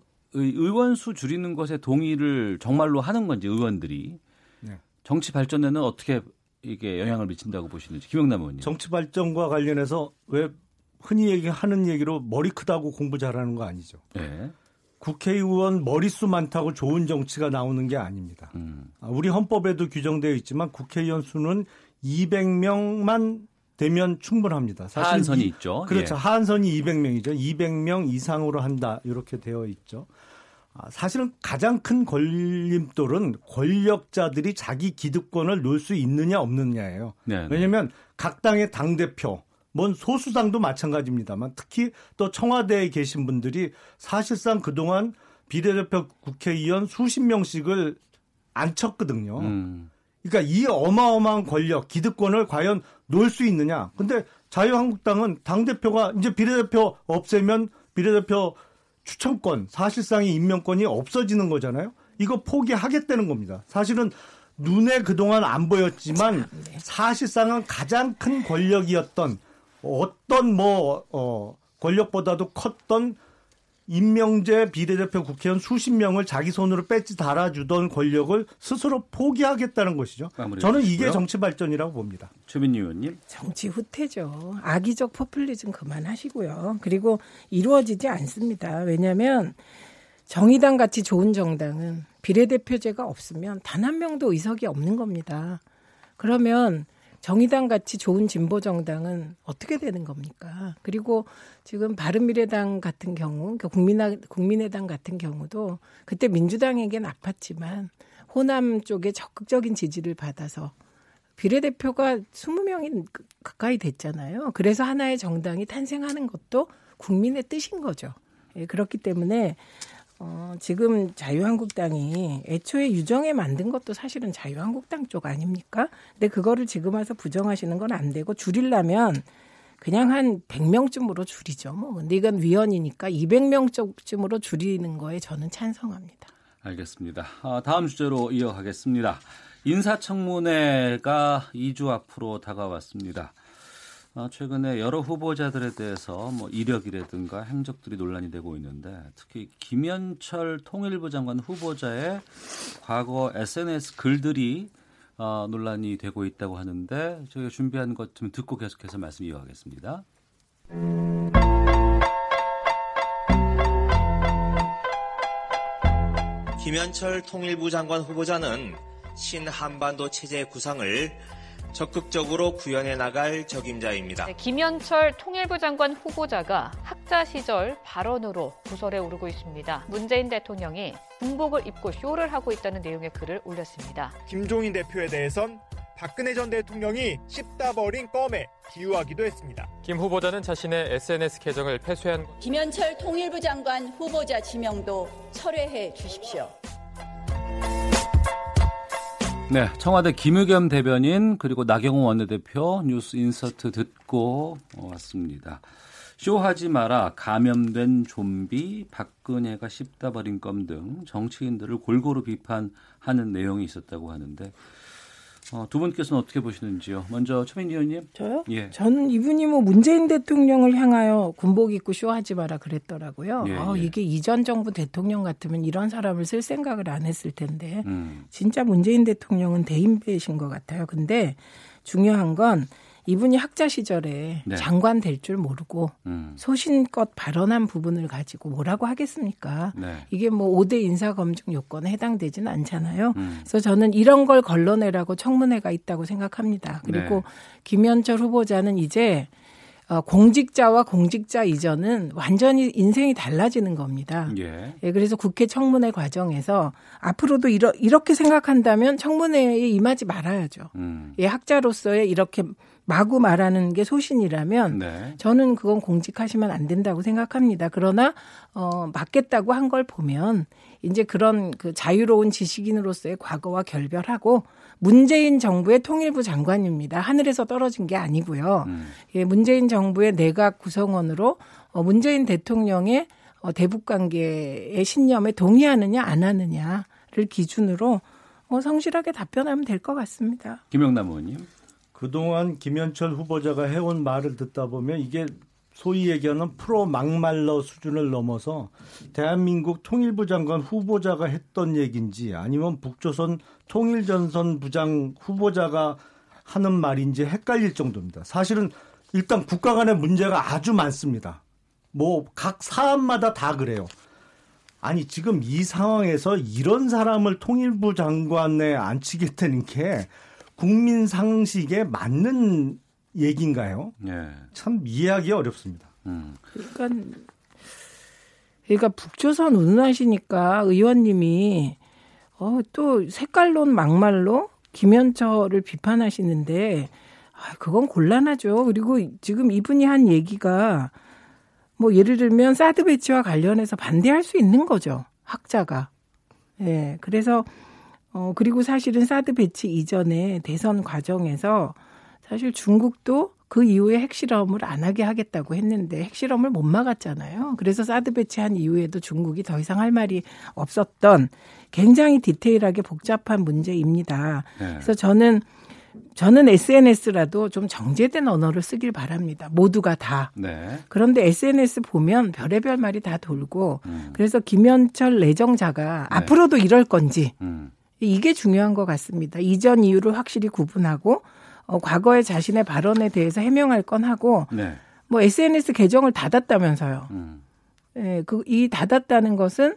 의원 수 줄이는 것에 동의를 정말로 하는 건지 의원들이 네. 정치 발전에는 어떻게 이게 영향을 미친다고 보시는지 김영남 의원님. 정치 발전과 관련해서 왜 흔히 얘기하는 얘기로 머리 크다고 공부 잘하는 거 아니죠. 네. 국회의원 머릿수 많다고 좋은 정치가 나오는 게 아닙니다. 음. 아, 우리 헌법에도 규정되어 있지만 국회의원 수는 200명만 되면 충분합니다. 사실 하한선이 이, 있죠. 그렇죠. 예. 하한선이 200명이죠. 200명 이상으로 한다. 이렇게 되어 있죠. 아, 사실은 가장 큰 걸림돌은 권력자들이 자기 기득권을 놓을 수 있느냐 없느냐예요. 네네. 왜냐하면 각 당의 당 대표, 뭔 소수당도 마찬가지입니다만 특히 또 청와대에 계신 분들이 사실상 그동안 비례대표 국회의원 수십 명씩을 안 쳤거든요. 음. 그러니까 이 어마어마한 권력, 기득권을 과연 놓을 수 있느냐. 근데 자유한국당은 당대표가 이제 비례대표 없애면 비례대표 추천권, 사실상의 임명권이 없어지는 거잖아요. 이거 포기하겠다는 겁니다. 사실은 눈에 그동안 안 보였지만 네. 사실상은 가장 큰 권력이었던 어떤 뭐, 어, 권력보다도 컸던 임명제 비례대표 국회의원 수십 명을 자기 손으로 뺏지 달아주던 권력을 스스로 포기하겠다는 것이죠. 저는 이게 정치 발전이라고 봅니다. 최민희 의원님. 정치 후퇴죠. 악의적 포퓰리즘 그만하시고요. 그리고 이루어지지 않습니다. 왜냐하면 정의당 같이 좋은 정당은 비례대표제가 없으면 단 한 명도 의석이 없는 겁니다. 그러면 정의당 같이 좋은 진보 정당은 어떻게 되는 겁니까? 그리고 지금 바른미래당 같은 경우, 그러니까 국민의, 국민의당 같은 경우도 그때 민주당에겐 아팠지만 호남 쪽에 적극적인 지지를 받아서 비례대표가 20명이 가까이 됐잖아요. 그래서 하나의 정당이 탄생하는 것도 국민의 뜻인 거죠. 예, 그렇기 때문에 어, 지금 자유한국당이 애초에 유정에 만든 것도 사실은 자유한국당 쪽 아닙니까? 근데 그거를 지금 와서 부정하시는 건 안 되고 줄이려면 그냥 한 100명쯤으로 줄이죠. 뭐. 근데 이건 위헌이니까 200명쯤으로 줄이는 거에 저는 찬성합니다. 알겠습니다. 아, 다음 주제로 이어가겠습니다. 인사청문회가 2주 앞으로 다가왔습니다. 아, 최근에 여러 후보자들에 대해서 뭐 이력이라든가 행적들이 논란이 되고 있는데 특히 김현철 통일부 장관 후보자의 과거 SNS 글들이 어, 논란이 되고 있다고 하는데 저희가 준비한 것 좀 듣고 계속해서 말씀 이어가겠습니다. 김현철 통일부 장관 후보자는 신한반도 체제 구상을 적극적으로 구현해 나갈 적임자입니다. 네, 김현철 통일부 장관 후보자가 학자 시절 발언으로 구설에 오르고 있습니다. 문재인 대통령이 군복을 입고 쇼를 하고 있다는 내용의 글을 올렸습니다. 김종인 대표에 대해선 박근혜 전 대통령이 씹다 버린 껌에 비유하기도 했습니다. 김 후보자는 자신의 SNS 계정을 폐쇄한 김현철 통일부 장관 후보자 지명도 철회해 주십시오. 네, 청와대 김의겸 대변인 그리고 나경원 원내대표 뉴스 인서트 듣고 왔습니다. 쇼하지 마라, 감염된 좀비, 박근혜가 씹다 버린 껌 등 정치인들을 골고루 비판하는 내용이 있었다고 하는데 어, 두 분께서는 어떻게 보시는지요? 먼저 최민희 의원님. 저요? 예. 저는 이분이 뭐 문재인 대통령을 향하여 군복 입고 쇼하지 마라 그랬더라고요. 예, 어, 예. 이게 이전 정부 대통령 같으면 이런 사람을 쓸 생각을 안 했을 텐데 음. 진짜 문재인 대통령은 대인배신 것 같아요. 근데 중요한 건 이분이 학자 시절에 네. 장관 될 줄 모르고 음. 소신껏 발언한 부분을 가지고 뭐라고 하겠습니까? 네. 이게 뭐 5대 인사검증 요건에 해당되지는 않잖아요. 음. 그래서 저는 이런 걸 걸러내라고 청문회가 있다고 생각합니다. 그리고 네. 김현철 후보자는 이제 어, 공직자와 공직자 이전은 완전히 인생이 달라지는 겁니다. 예. 예. 그래서 국회 청문회 과정에서 앞으로도 이러, 이렇게 생각한다면 청문회에 임하지 말아야죠. 음. 예, 학자로서의 이렇게 마구 말하는 게 소신이라면 네. 저는 그건 공직하시면 안 된다고 생각합니다. 그러나 어 맞겠다고 한 걸 보면 이제 그런 그 자유로운 지식인으로서의 과거와 결별하고 문재인 정부의 통일부 장관입니다. 하늘에서 떨어진 게 아니고요. 음. 예, 문재인 정부의 내각 구성원으로 어 문재인 대통령의 어 대북 관계의 신념에 동의하느냐 안 하느냐를 기준으로 뭐 성실하게 답변하면 될 것 같습니다. 김영남 의원님. 그동안 김현철 후보자가 해온 말을 듣다 보면 이게 소위 얘기하는 프로 막말러 수준을 넘어서 대한민국 통일부 장관 후보자가 했던 얘기인지 아니면 북조선 통일전선 부장 후보자가 하는 말인지 헷갈릴 정도입니다. 사실은 일단 국가 간의 문제가 아주 많습니다. 뭐 각 사안마다 다 그래요. 아니 지금 이 상황에서 이런 사람을 통일부 장관에 앉히겠다는 게 국민 상식에 맞는 얘기인가요? 네. 참 이해하기 어렵습니다. 음. 그러니까 그러니까 북조선 운운하시니까 의원님이 어, 또 색깔론 막말로 김현철을 비판하시는데 아, 그건 곤란하죠. 그리고 지금 이분이 한 얘기가 뭐 예를 들면 사드 배치와 관련해서 반대할 수 있는 거죠. 학자가. 예. 네, 그래서 어 그리고 사실은 사드 배치 이전에 대선 과정에서 사실 중국도 그 이후에 핵실험을 안 하게 하겠다고 했는데 핵실험을 못 막았잖아요. 그래서 사드 배치한 이후에도 중국이 더 이상 할 말이 없었던 굉장히 디테일하게 복잡한 문제입니다. 네. 그래서 저는 저는 SNS라도 좀 정제된 언어를 쓰길 바랍니다. 모두가 다. 네. 그런데 SNS 보면 별의별 말이 다 돌고 음. 그래서 김현철 내정자가 네. 앞으로도 이럴 건지 음. 이게 중요한 것 같습니다. 이전 이유를 확실히 구분하고 어, 과거의 자신의 발언에 대해서 해명할 건 하고 네. 뭐 SNS 계정을 닫았다면서요. 음. 예, 그, 이 닫았다는 것은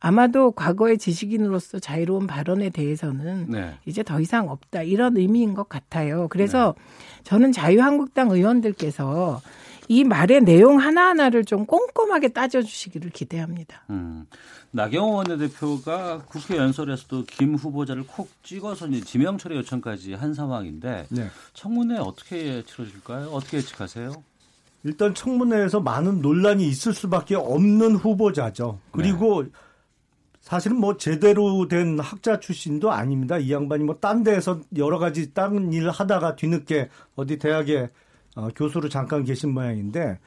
아마도 과거의 지식인으로서 자유로운 발언에 대해서는 네. 이제 더 이상 없다 이런 의미인 것 같아요. 그래서 네. 저는 자유한국당 의원들께서 이 말의 내용 하나하나를 좀 꼼꼼하게 따져주시기를 기대합니다. 음. 나경원 원내대표가 국회 연설에서도 김 후보자를 콕 찍어서 이제 지명 처리 요청까지 한 상황인데 네. 청문회 어떻게 치러질까요? 어떻게 예측하세요? 일단 청문회에서 많은 논란이 있을 수밖에 없는 후보자죠. 그리고 네. 사실은 뭐 제대로 된 학자 출신도 아닙니다. 이 양반이 뭐 딴 데에서 여러 가지 딴 일을 하다가 뒤늦게 어디 대학에 어, 교수로 잠깐 계신 모양인데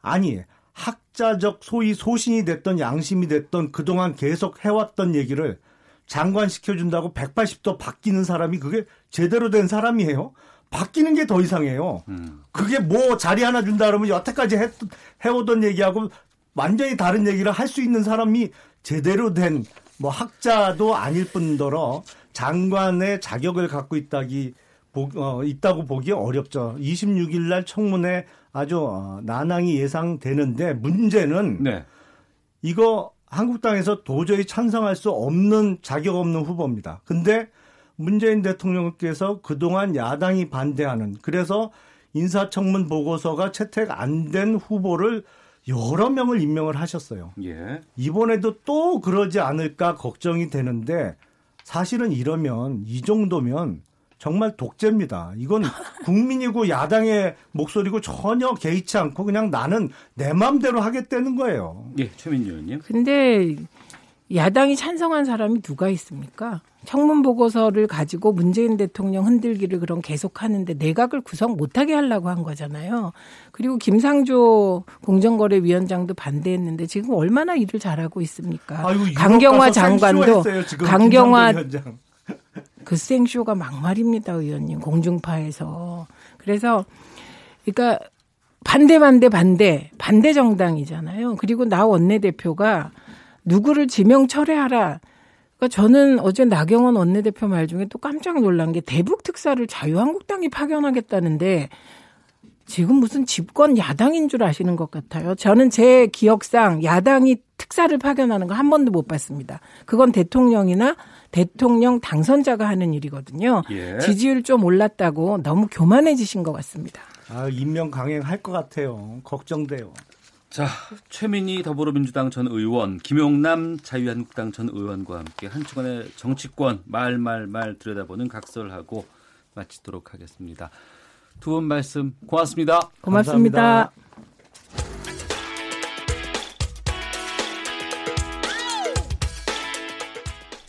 아니 학자적 소위 소신이 됐던 양심이 됐던 그동안 계속 해왔던 얘기를 장관 시켜준다고 180도 바뀌는 사람이 그게 제대로 된 사람이에요. 바뀌는 게 더 이상해요. 음. 그게 뭐 자리 하나 준다 그러면 여태까지 해, 해오던 얘기하고 완전히 다른 얘기를 할 수 있는 사람이 제대로 된 뭐 학자도 아닐 뿐더러 장관의 자격을 갖고 있다기 어, 있다고 보기 어렵죠. 26일 날 청문회 아주 어, 난항이 예상되는데 문제는 네. 이거 한국당에서 도저히 찬성할 수 없는 자격 없는 후보입니다. 근데 문재인 대통령께서 그동안 야당이 반대하는 그래서 인사청문 보고서가 채택 안 된 후보를 여러 명을 임명을 하셨어요. 예. 이번에도 또 그러지 않을까 걱정이 되는데 사실은 이러면 이 정도면 정말 독재입니다. 이건 국민이고 야당의 목소리고 전혀 개의치 않고 그냥 나는 내 마음대로 하겠다는 거예요. 예, 최민희 의원님. 근데 야당이 찬성한 사람이 누가 있습니까? 청문 보고서를 가지고 문재인 대통령 흔들기를 그럼 계속 하는데 내각을 구성 못하게 하려고 한 거잖아요. 그리고 김상조 공정거래위원장도 반대했는데 지금 얼마나 일을 잘하고 있습니까? 아이고, 강경화 장관도 강경화 그 생쇼가 막말입니다, 의원님. 공중파에서. 그래서, 그러니까, 반대, 반대, 반대, 반대 정당이잖아요. 그리고 나 원내대표가 누구를 지명 철회하라. 그러니까 저는 어제 나경원 원내대표 말 중에 또 깜짝 놀란 게 대북 특사를 자유한국당이 파견하겠다는데 지금 무슨 집권 야당인 줄 아시는 것 같아요. 저는 제 기억상 야당이 특사를 파견하는 거 한 번도 못 봤습니다. 그건 대통령이나 대통령 당선자가 하는 일이거든요. 예. 지지율 좀 올랐다고 너무 교만해지신 것 같습니다. 아, 임명 강행할 것 같아요. 걱정돼요. 자, 최민희 더불어민주당 전 의원, 김용남 자유한국당 전 의원과 함께 한 주간의 정치권 말말말 말, 말 들여다보는 각설하고 마치도록 하겠습니다. 두 분 말씀 고맙습니다. 고맙습니다. 감사합니다.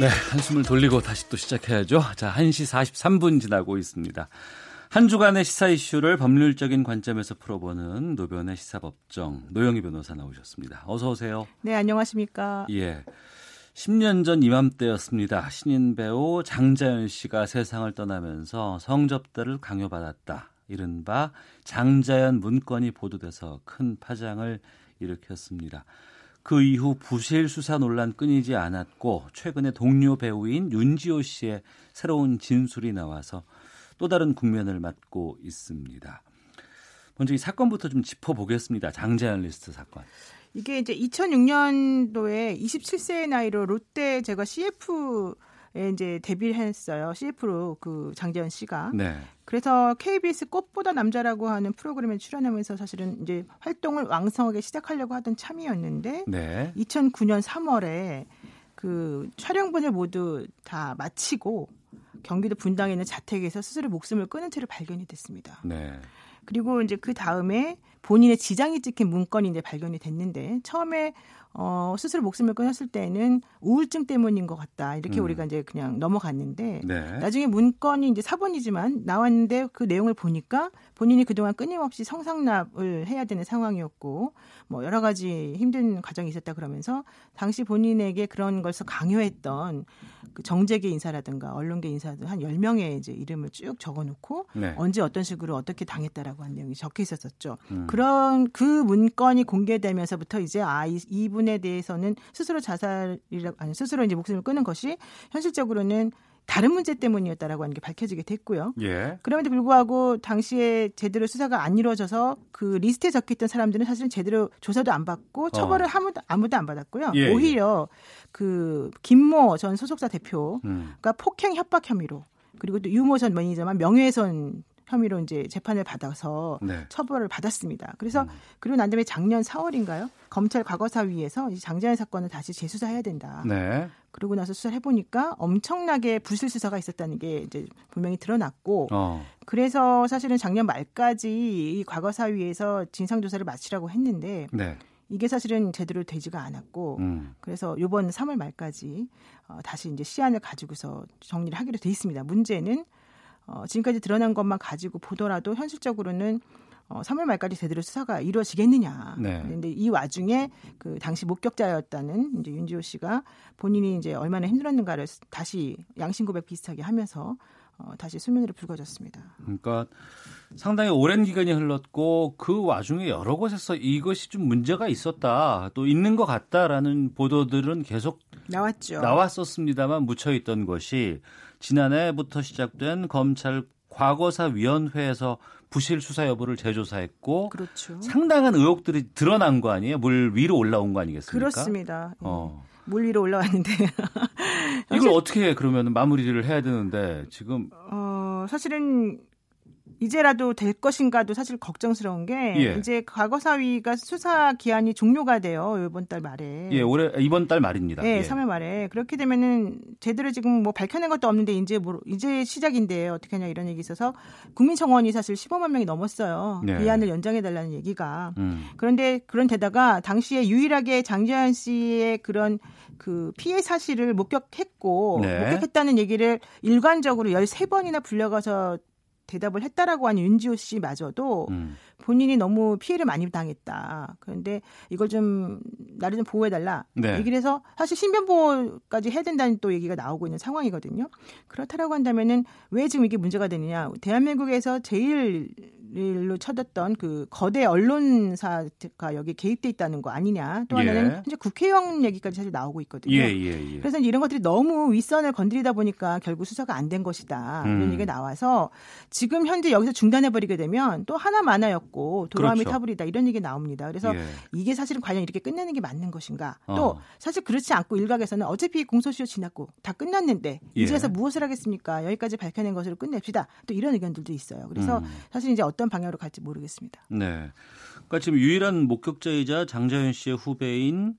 네, 한숨을 돌리고 다시 또 시작해야죠. 자, 1시 43분 지나고 있습니다. 한 주간의 시사 이슈를 법률적인 관점에서 풀어보는 노변의 시사법정 노영희 변호사 나오셨습니다. 어서 오세요. 네, 안녕하십니까. 예. 10년 전 이맘때였습니다. 신인 배우 장자연 씨가 세상을 떠나면서 성접대를 강요받았다. 이른바 장자연 문건이 보도돼서 큰 파장을 일으켰습니다. 그 이후 부실 수사 논란 끊이지 않았고 최근에 동료 배우인 윤지호 씨의 새로운 진술이 나와서 또 다른 국면을 맞고 있습니다. 먼저 이 사건부터 좀 짚어보겠습니다. 장자연 리스트 사건. 이게 이제 2006년도에 27세의 나이로 롯데 제가 CF 에 이제 데뷔를 했어요. CF로 그 장재현 씨가. 네. 그래서 KBS 꽃보다 남자라고 하는 프로그램에 출연하면서 사실은 이제 활동을 왕성하게 시작하려고 하던 참이었는데 네. 2009년 3월에 그 촬영분을 모두 다 마치고 경기도 분당에 있는 자택에서 스스로 목숨을 끊은 채로 발견이 됐습니다. 네. 그리고 이제 그 다음에 본인의 지장이 찍힌 문건이 이제 발견이 됐는데 처음에 어, 스스로 목숨을 끊었을 때는 우울증 때문인 것 같다. 이렇게 음. 우리가 이제 그냥 넘어갔는데 네. 나중에 문건이 이제 사본이지만 나왔는데 그 내용을 보니까 본인이 그동안 끊임없이 성상납을 해야 되는 상황이었고 뭐 여러 가지 힘든 과정이 있었다 그러면서 당시 본인에게 그런 것을 강요했던 그 정재계 인사라든가 언론계 인사들 한 10명의 이제 이름을 쭉 적어 놓고 네. 언제 어떤 식으로 어떻게 당했다라고 한 내용이 적혀 있었었죠. 음. 그런 그 문건이 공개되면서부터 이제 아, 이, 이분 부분에 대해서는 스스로 자살이라 아니 스스로 이제 목숨을 끊은 것이 현실적으로는 다른 문제 때문이었다라고 하는 게 밝혀지게 됐고요. 예. 그럼에도 불구하고 당시에 제대로 수사가 안 이루어져서 그 리스트에 적혀 있던 사람들은 사실은 제대로 조사도 안 받고 어. 처벌을 어. 아무도 아무도 안 받았고요. 예, 예. 오히려 예. 그 김모 전 소속사 대표가 음. 폭행 협박 혐의로 그리고 또 유모 전 매니저만 명예훼손 혐의로 이제 재판을 받아서 네. 처벌을 받았습니다. 그래서 음. 그리고 난 다음에 작년 4월인가요? 검찰 과거사위에서 장자연 사건을 다시 재수사해야 된다. 네. 그러고 나서 수사를 해보니까 엄청나게 부실 수사가 있었다는 게 이제 분명히 드러났고, 어. 그래서 사실은 작년 말까지 이 과거사위에서 진상조사를 마치라고 했는데, 네. 이게 사실은 제대로 되지가 않았고, 음. 그래서 이번 3월 말까지 어, 다시 이제 시안을 가지고서 정리를 하기로 돼 있습니다. 문제는 어, 지금까지 드러난 것만 가지고 보더라도 현실적으로는 어, 3월 말까지 제대로 수사가 이루어지겠느냐. 네. 그런데 이 와중에 그 당시 목격자였다는 이제 윤지호 씨가 본인이 이제 얼마나 힘들었는가를 다시 양심 고백 비슷하게 하면서 어, 다시 수면으로 불거졌습니다. 그러니까 상당히 오랜 기간이 흘렀고 그 와중에 여러 곳에서 이것이 좀 문제가 있었다, 또 있는 것 같다라는 보도들은 계속 나왔죠. 나왔었습니다만 묻혀 있던 것이 지난해부터 시작된 검찰 과거사 위원회에서 부실 수사 여부를 재조사했고 그렇죠. 상당한 의혹들이 드러난 거 아니에요? 물 위로 올라온 거 아니겠습니까? 그렇습니다. 어. 물 위로 올라왔는데 이걸 어떻게 그러면 마무리를 해야 되는데 지금 어 사실은 이제라도 될 것인가도 사실 걱정스러운 게 예. 이제 과거사위가 수사 기한이 종료가 돼요 이번 달 말에. 예, 올해 이번 달 말입니다. 네, 예. 3월 말에 그렇게 되면은 제대로 지금 뭐 밝혀낸 것도 없는데 이제 뭐 이제 시작인데 어떻게 하냐 이런 얘기 있어서 국민 청원이 사실 15만 명이 넘었어요. 네. 기한을 연장해 달라는 얘기가. 음. 그런데 그런 데다가 당시에 유일하게 장재현 씨의 그런 그 피해 사실을 목격했고 네. 목격했다는 얘기를 일관적으로 13번이나 불려가서 대답을 했다라고 하는 윤지호 씨마저도 음. 본인이 너무 피해를 많이 당했다. 그런데 이걸 좀 나를 좀 보호해달라. 네. 얘기를 해서 사실 신변보호까지 해야 된다는 또 얘기가 나오고 있는 상황이거든요. 그렇다라고 한다면은 왜 지금 이게 문제가 되느냐? 대한민국에서 제일 일로 쳐졌던 그 거대 언론사가 여기 개입돼 있다는 거 아니냐. 또 하나는 예. 현재 국회의원 얘기까지 사실 나오고 있거든요. 예, 예, 예. 그래서 이런 것들이 너무 윗선을 건드리다 보니까 결국 수사가 안 된 것이다. 음. 이런 얘기가 나와서 지금 현재 여기서 중단해 버리게 되면 또 하나 많아였고 도라미 그렇죠. 타불이다 이런 얘기 나옵니다. 그래서 예. 이게 사실은 과연 이렇게 끝내는 게 맞는 것인가? 어. 또 사실 그렇지 않고 일각에서는 어차피 공소시효 지났고 다 끝났는데 예. 이제서 무엇을 하겠습니까? 여기까지 밝혀낸 것으로 끝냅시다. 또 이런 의견들도 있어요. 그래서 음. 사실 이제 어떤 방향으로 갈지 모르겠습니다. 네. 그러니까 지금 유일한 목격자이자 장자연 씨의 후배인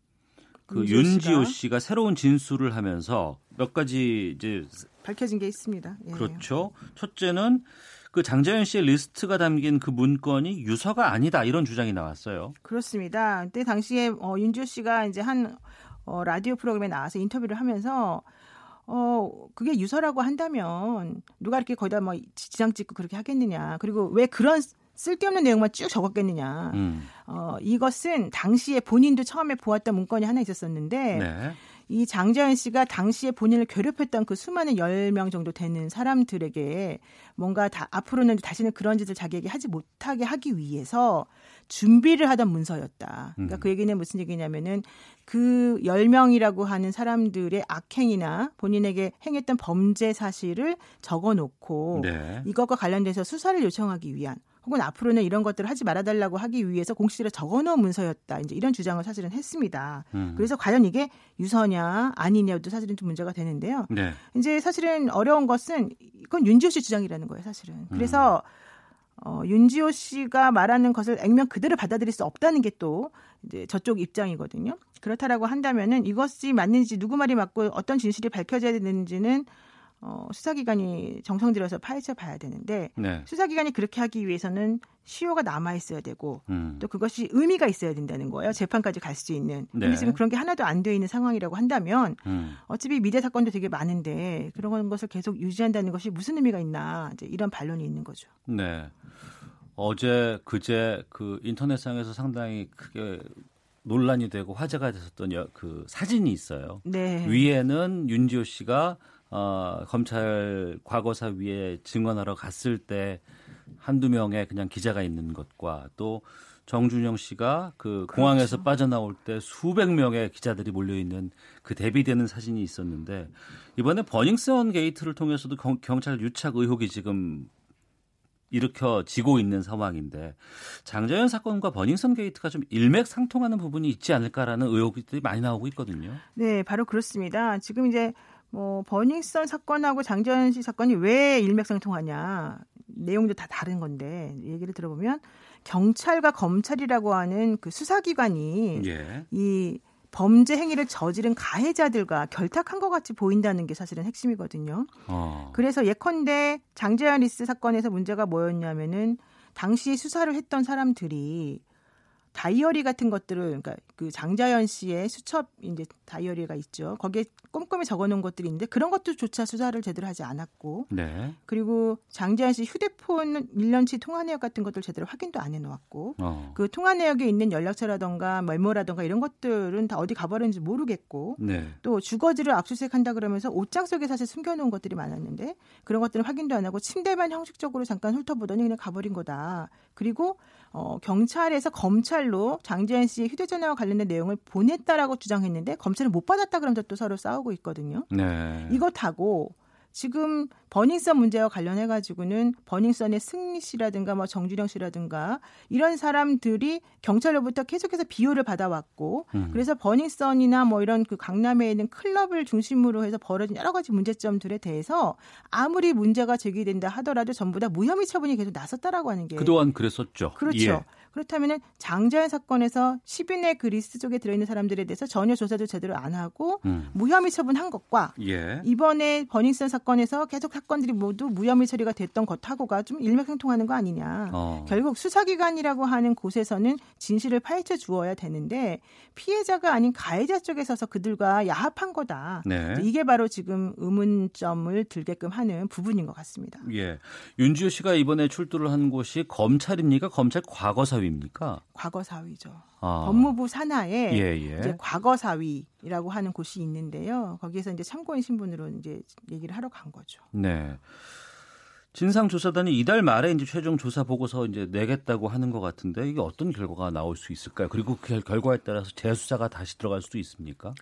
그 윤지호 씨가 새로운 진술을 하면서 몇 가지 이제 밝혀진 게 있습니다. 예. 그렇죠. 첫째는 그 장재현 씨의 리스트가 담긴 그 문건이 유서가 아니다 이런 주장이 나왔어요. 그렇습니다. 그때 당시에 어, 윤지호 씨가 이제 한 어, 라디오 프로그램에 나와서 인터뷰를 하면서 어, 그게 유서라고 한다면 누가 이렇게 거기다 뭐 지장 찍고 그렇게 하겠느냐. 그리고 왜 그런 쓸데없는 내용만 쭉 적었겠느냐. 음. 어, 이것은 당시에 본인도 처음에 보았던 문건이 하나 있었었는데 네. 이 장자연 씨가 당시에 본인을 괴롭혔던 그 수많은 10명 정도 되는 사람들에게 뭔가 다 앞으로는 다시는 그런 짓을 자기에게 하지 못하게 하기 위해서 준비를 하던 문서였다. 그러니까 음. 그 얘기는 무슨 얘기냐면은 그 10명이라고 하는 사람들의 악행이나 본인에게 행했던 범죄 사실을 적어 놓고 네. 이것과 관련돼서 수사를 요청하기 위한 혹은 앞으로는 이런 것들을 하지 말아달라고 하기 위해서 공식으로 적어놓은 문서였다. 이제 이런 주장을 사실은 했습니다. 음. 그래서 과연 이게 유서냐 아니냐도 사실은 좀 문제가 되는데요. 네. 이제 사실은 어려운 것은 이건 윤지호 씨 주장이라는 거예요, 사실은. 그래서 음. 어, 윤지호 씨가 말하는 것을 액면 그대로 받아들일 수 없다는 게 또 이제 저쪽 입장이거든요. 그렇다라고 한다면은 이것이 맞는지 누구 말이 맞고 어떤 진실이 밝혀져야 되는지는 어, 수사기관이 정성 들여서 파헤쳐 봐야 되는데 네. 수사기관이 그렇게 하기 위해서는 시효가 남아 있어야 되고 음. 또 그것이 의미가 있어야 된다는 거예요. 재판까지 갈 수 있는. 네. 근데 지금 그런 게 하나도 안 되어 있는 상황이라고 한다면 음. 어차피 미대 사건도 되게 많은데 그런 것을 계속 유지한다는 것이 무슨 의미가 있나 이제 이런 반론이 있는 거죠. 네. 어제 그제 그 인터넷상에서 상당히 크게 논란이 되고 화제가 됐었던 여, 그 사진이 있어요. 네. 위에는 윤지호 씨가 어, 검찰 과거사 위에 증언하러 갔을 때 한두 명의 그냥 기자가 있는 것과 또 정준영 씨가 그 그렇죠. 공항에서 빠져나올 때 수백 명의 기자들이 몰려 있는 그 대비되는 사진이 있었는데 이번에 버닝썬 게이트를 통해서도 경, 찰 유착 의혹이 지금 일으켜지고 있는 상황인데 장자연 사건과 버닝썬 게이트가 좀 일맥상통하는 부분이 있지 않을까라는 의혹들이 많이 나오고 있거든요. 네, 바로 그렇습니다. 지금 이제 뭐 버닝썬 사건하고 장자연 씨 사건이 왜 일맥상통하냐 내용도 다 다른 건데 얘기를 들어보면 경찰과 검찰이라고 하는 그 수사기관이 예. 이 범죄 행위를 저지른 가해자들과 결탁한 것 같이 보인다는 게 사실은 핵심이거든요. 어. 그래서 예컨대 장자연 리스트 사건에서 문제가 뭐였냐면은 당시 수사를 했던 사람들이 다이어리 같은 것들을 그러니까 그 장자연 씨의 수첩 이제 다이어리가 있죠. 거기에 꼼꼼히 적어놓은 것들이 있는데 그런 것들조차 수사를 제대로 하지 않았고, 네. 그리고 장자연 씨 휴대폰 1년치 통화 내역 같은 것들 제대로 확인도 안 해놓았고, 어. 그 통화 내역에 있는 연락처라던가 메모라던가 이런 것들은 다 어디 가버렸는지 모르겠고, 네. 또 주거지를 압수수색한다 그러면서 옷장 속에 사실 숨겨놓은 것들이 많았는데 그런 것들은 확인도 안 하고 침대만 형식적으로 잠깐 훑어보더니 그냥 가버린 거다. 그리고 어, 경찰에서 검찰로 장재현 씨의 휴대전화와 관련 된 내용을 보냈다라고 주장했는데 검찰은 못 받았다 그러면서 또 서로 싸우고 있거든요. 네. 이것하고 지금 버닝썬 문제와 관련해 가지고는 버닝썬의 승리 씨라든가 뭐 정준영 씨라든가 이런 사람들이 경찰로부터 계속해서 비호를 받아왔고 음. 그래서 버닝썬이나 뭐 이런 그 강남에 있는 클럽을 중심으로 해서 벌어진 여러 가지 문제점들에 대해서 아무리 문제가 제기된다 하더라도 전부 다 무혐의 처분이 계속 나섰다라고 하는 게 그동안 그랬었죠. 그렇죠. 예. 그렇다면은 장자연 사건에서 10인의 그 리스트 쪽에 들어있는 사람들에 대해서 전혀 조사도 제대로 안 하고 음. 무혐의 처분한 것과 예. 이번에 버닝썬 사건 에서 계속 사건들이 모두 무혐의 처리가 됐던 것하고가 좀 일맥상통하는 거 아니냐. 어. 결국 수사기관이라고 하는 곳에서는 진실을 파헤쳐 주어야 되는데 피해자가 아닌 가해자 쪽에 서서 그들과 야합한 거다. 네. 이게 바로 지금 의문점을 들게끔 하는 부분인 것 같습니다. 예. 윤지호 씨가 이번에 출두를 한 곳이 검찰입니까? 검찰 과거사위입니까? 과거사위죠. 아. 법무부 산하에 예, 예. 이제 과거사위라고 하는 곳이 있는데요. 거기에서 이제 참고인 신분으로 이제 얘기를 하러 간 거죠. 네. 진상조사단이 이달 말에 이제 최종 조사 보고서 이제 내겠다고 하는 것 같은데 이게 어떤 결과가 나올 수 있을까요? 그리고 그 결과에 따라서 재수사가 다시 들어갈 수도 있습니까?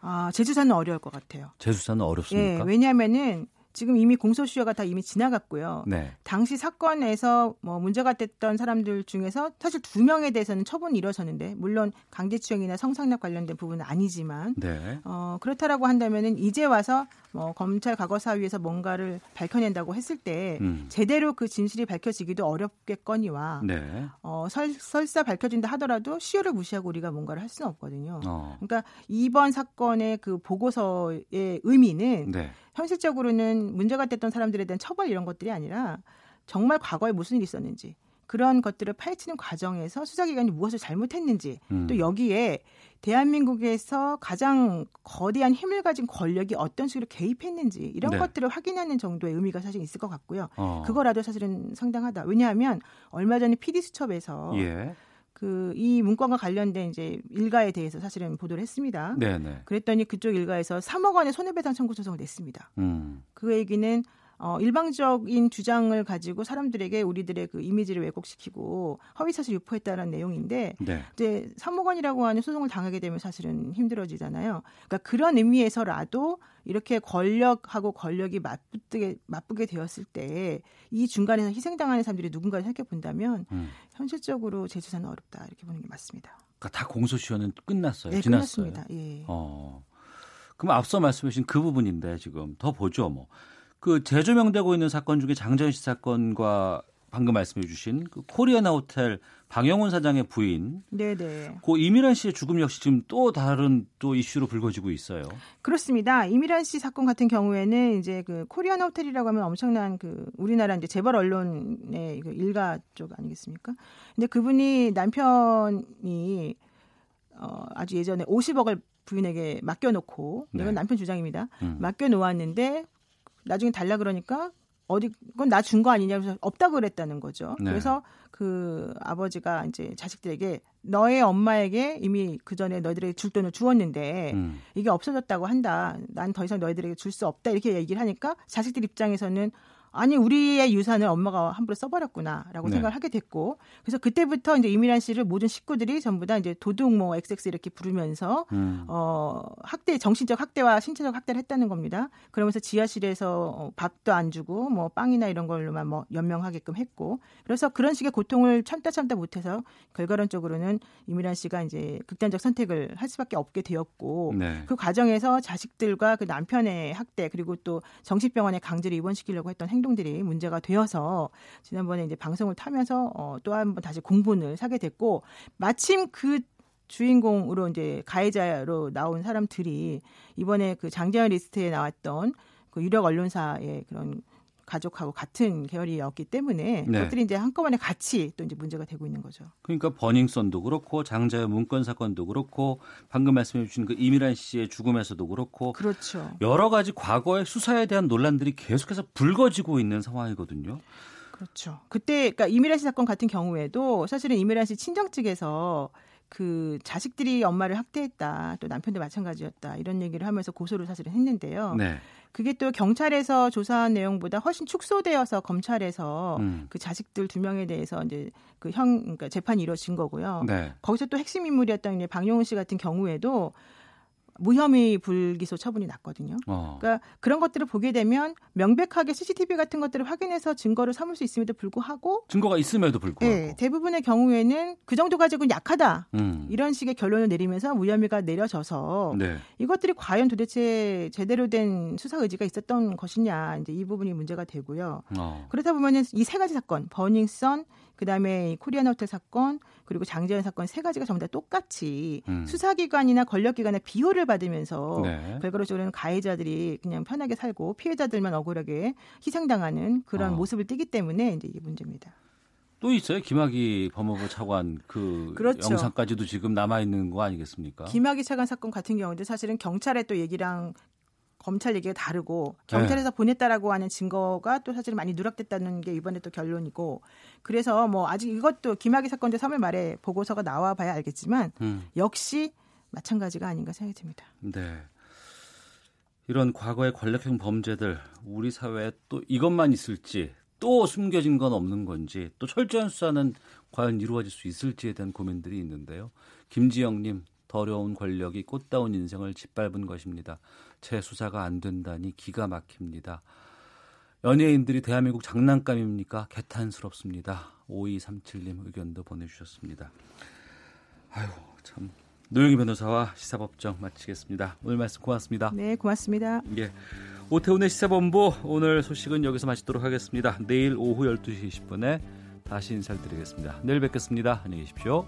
아, 재수사는 어려울 것 같아요. 재수사는 어렵습니까? 예, 왜냐하면은 지금 이미 공소시효가 다 이미 지나갔고요. 네. 당시 사건에서 뭐 문제가 됐던 사람들 중에서 사실 두 명에 대해서는 처분이 이뤄졌는데 물론 강제추행이나 성상납 관련된 부분은 아니지만 네. 어, 그렇다라고 한다면은 이제 와서 뭐 검찰 과거사위에서 뭔가를 밝혀낸다고 했을 때 음. 제대로 그 진실이 밝혀지기도 어렵겠거니와 네. 어, 설, 설사 밝혀진다 하더라도 시효를 무시하고 우리가 뭔가를 할 수는 없거든요. 어. 그러니까 이번 사건의 그 보고서의 의미는 네. 현실적으로는 문제가 됐던 사람들에 대한 처벌 이런 것들이 아니라 정말 과거에 무슨 일이 있었는지 그런 것들을 파헤치는 과정에서 수사기관이 무엇을 잘못했는지 음. 또 여기에 대한민국에서 가장 거대한 힘을 가진 권력이 어떤 식으로 개입했는지 이런 네. 것들을 확인하는 정도의 의미가 사실 있을 것 같고요. 어. 그거라도 사실은 상당하다. 왜냐하면 얼마 전에 PD 수첩에서 예. 그 이 문건과 관련된 이제 일가에 대해서 사실은 보도를 했습니다. 네네. 그랬더니 그쪽 일가에서 3억 원의 손해배상 청구 소송을 냈습니다. 음. 그 얘기는 어, 일방적인 주장을 가지고 사람들에게 우리들의 그 이미지를 왜곡시키고 허위사실 유포했다는 내용인데 네. 이제 3억 원이라고 하는 소송을 당하게 되면 사실은 힘들어지잖아요. 그러니까 그런 의미에서라도 이렇게 권력하고 권력이 맞붙게 맞붙게 되었을 때 이 중간에서 희생당하는 사람들이 누군가를 살펴본다면 음. 현실적으로 재수사는 어렵다 이렇게 보는 게 맞습니다. 그러니까 다 공소시효는 끝났어요. 네, 지났어요. 끝났습니다. 예. 어. 그럼 앞서 말씀하신 그 부분인데 지금 더 보죠, 뭐. 그 재조명되고 있는 사건 중에 장재현 씨 사건과 방금 말씀해 주신 그 코리아나 호텔 방영훈 사장의 부인. 네네. 고 이미란 씨의 죽음 역시 지금 또 다른 또 이슈로 불거지고 있어요. 그렇습니다. 이미란 씨 사건 같은 경우에는 이제 그 코리아나 호텔이라고 하면 엄청난 그 우리나라 이제 재벌 언론의 그 일가 쪽 아니겠습니까? 근데 그분이 남편이 어 아주 예전에 50억을 부인에게 맡겨놓고 이건 네. 남편 주장입니다. 음. 맡겨놓았는데 나중에 달라 그러니까 어디 그건 나 준 거 아니냐 그래서 없다 그랬다는 거죠. 네. 그래서 그 아버지가 이제 자식들에게 너의 엄마에게 이미 그 전에 너희들에게 줄 돈을 주었는데 음. 이게 없어졌다고 한다. 난 더 이상 너희들에게 줄 수 없다 이렇게 얘기를 하니까 자식들 입장에서는 아니 우리의 유산을 엄마가 함부로 써버렸구나라고 네. 생각을 하게 됐고 그래서 그때부터 이제 이미란 씨를 모든 식구들이 전부 다 이제 도둑 뭐 XX 이렇게 부르면서 음. 어 학대 정신적 학대와 신체적 학대를 했다는 겁니다. 그러면서 지하실에서 어, 밥도 안 주고 뭐 빵이나 이런 걸로만 뭐 연명하게끔 했고 그래서 그런 식의 고통을 참다 참다 못해서 결과론적으로는 이미란 씨가 이제 극단적 선택을 할 수밖에 없게 되었고 네. 그 과정에서 자식들과 그 남편의 학대 그리고 또 정신병원에 강제로 입원시키려고 했던 행 행동들이 문제가 되어서 지난번에 이제 방송을 타면서 어, 또 한 번 다시 공분을 사게 됐고 마침 그 주인공으로 이제 가해자로 나온 사람들이 이번에 그 장자연 리스트에 나왔던 그 유력 언론사의 그런 가족하고 같은 계열이었기 때문에 네. 그것들이 이제 한꺼번에 같이 또 이제 문제가 되고 있는 거죠. 그러니까 버닝썬도 그렇고 장자연 문건 사건도 그렇고 방금 말씀해 주신 그 이미란 씨의 죽음에서도 그렇고 그렇죠. 여러 가지 과거의 수사에 대한 논란들이 계속해서 불거지고 있는 상황이거든요. 그렇죠. 그때 그러니까 이미란 씨 사건 같은 경우에도 사실은 이미란 씨 친정 측에서 그 자식들이 엄마를 학대했다. 또 남편도 마찬가지였다. 이런 얘기를 하면서 고소를 사실은 했는데요. 네. 그게 또 경찰에서 조사한 내용보다 훨씬 축소되어서 검찰에서 음. 그 자식들 두 명에 대해서 이제 그 형 그러니까 재판이 이루어진 거고요. 네. 거기서 또 핵심 인물이었던 이제 방용훈 씨 같은 경우에도 무혐의 불기소 처분이 났거든요. 어. 그러니까 그런 것들을 보게 되면 명백하게 CCTV 같은 것들을 확인해서 증거를 삼을 수 있음에도 불구하고 증거가 있음에도 불구하고 네, 대부분의 경우에는 그 정도 가지고는 약하다 음. 이런 식의 결론을 내리면서 무혐의가 내려져서 네. 이것들이 과연 도대체 제대로 된 수사 의지가 있었던 것이냐 이제 이 부분이 문제가 되고요. 어. 그렇다 보면은 이 세 가지 사건 버닝썬 그다음에 코리안 호텔 사건 그리고 장재현 사건 세 가지가 전부 다 똑같이 음. 수사기관이나 권력기관의 비호를 받으면서 네. 결과적으로는 가해자들이 그냥 편하게 살고 피해자들만 억울하게 희생당하는 그런 어. 모습을 띠기 때문에 이제 이게 문제입니다. 또 있어요. 김학의 법무부 차관 그 그렇죠. 영상까지도 지금 남아 있는 거 아니겠습니까? 김학의 차관 사건 같은 경우도 사실은 경찰의 또 얘기랑 검찰 얘기가 다르고 경찰에서 네. 보냈다라고 하는 증거가 또 사실 많이 누락됐다는 게 이번에 또 결론이고 그래서 뭐 아직 이것도 김학의 사건도 3월 말에 보고서가 나와 봐야 알겠지만 음. 역시 마찬가지가 아닌가 생각이 듭니다. 네. 이런 과거의 권력형 범죄들 우리 사회에 또 이것만 있을지 또 숨겨진 건 없는 건지 또 철저한 수사는 과연 이루어질 수 있을지에 대한 고민들이 있는데요. 김지영님 더러운 권력이 꽃다운 인생을 짓밟은 것입니다. 제 수사가 안 된다니 기가 막힙니다. 연예인들이 대한민국 장난감입니까? 개탄스럽습니다. 5237님 의견도 보내주셨습니다. 아유, 참. 노영희 변호사와 시사법정 마치겠습니다. 오늘 말씀 고맙습니다. 네, 고맙습니다. 예. 오태훈의 시사본부 오늘 소식은 여기서 마치도록 하겠습니다. 내일 오후 12시 20분에 다시 인사드리겠습니다. 내일 뵙겠습니다. 안녕히 계십시오.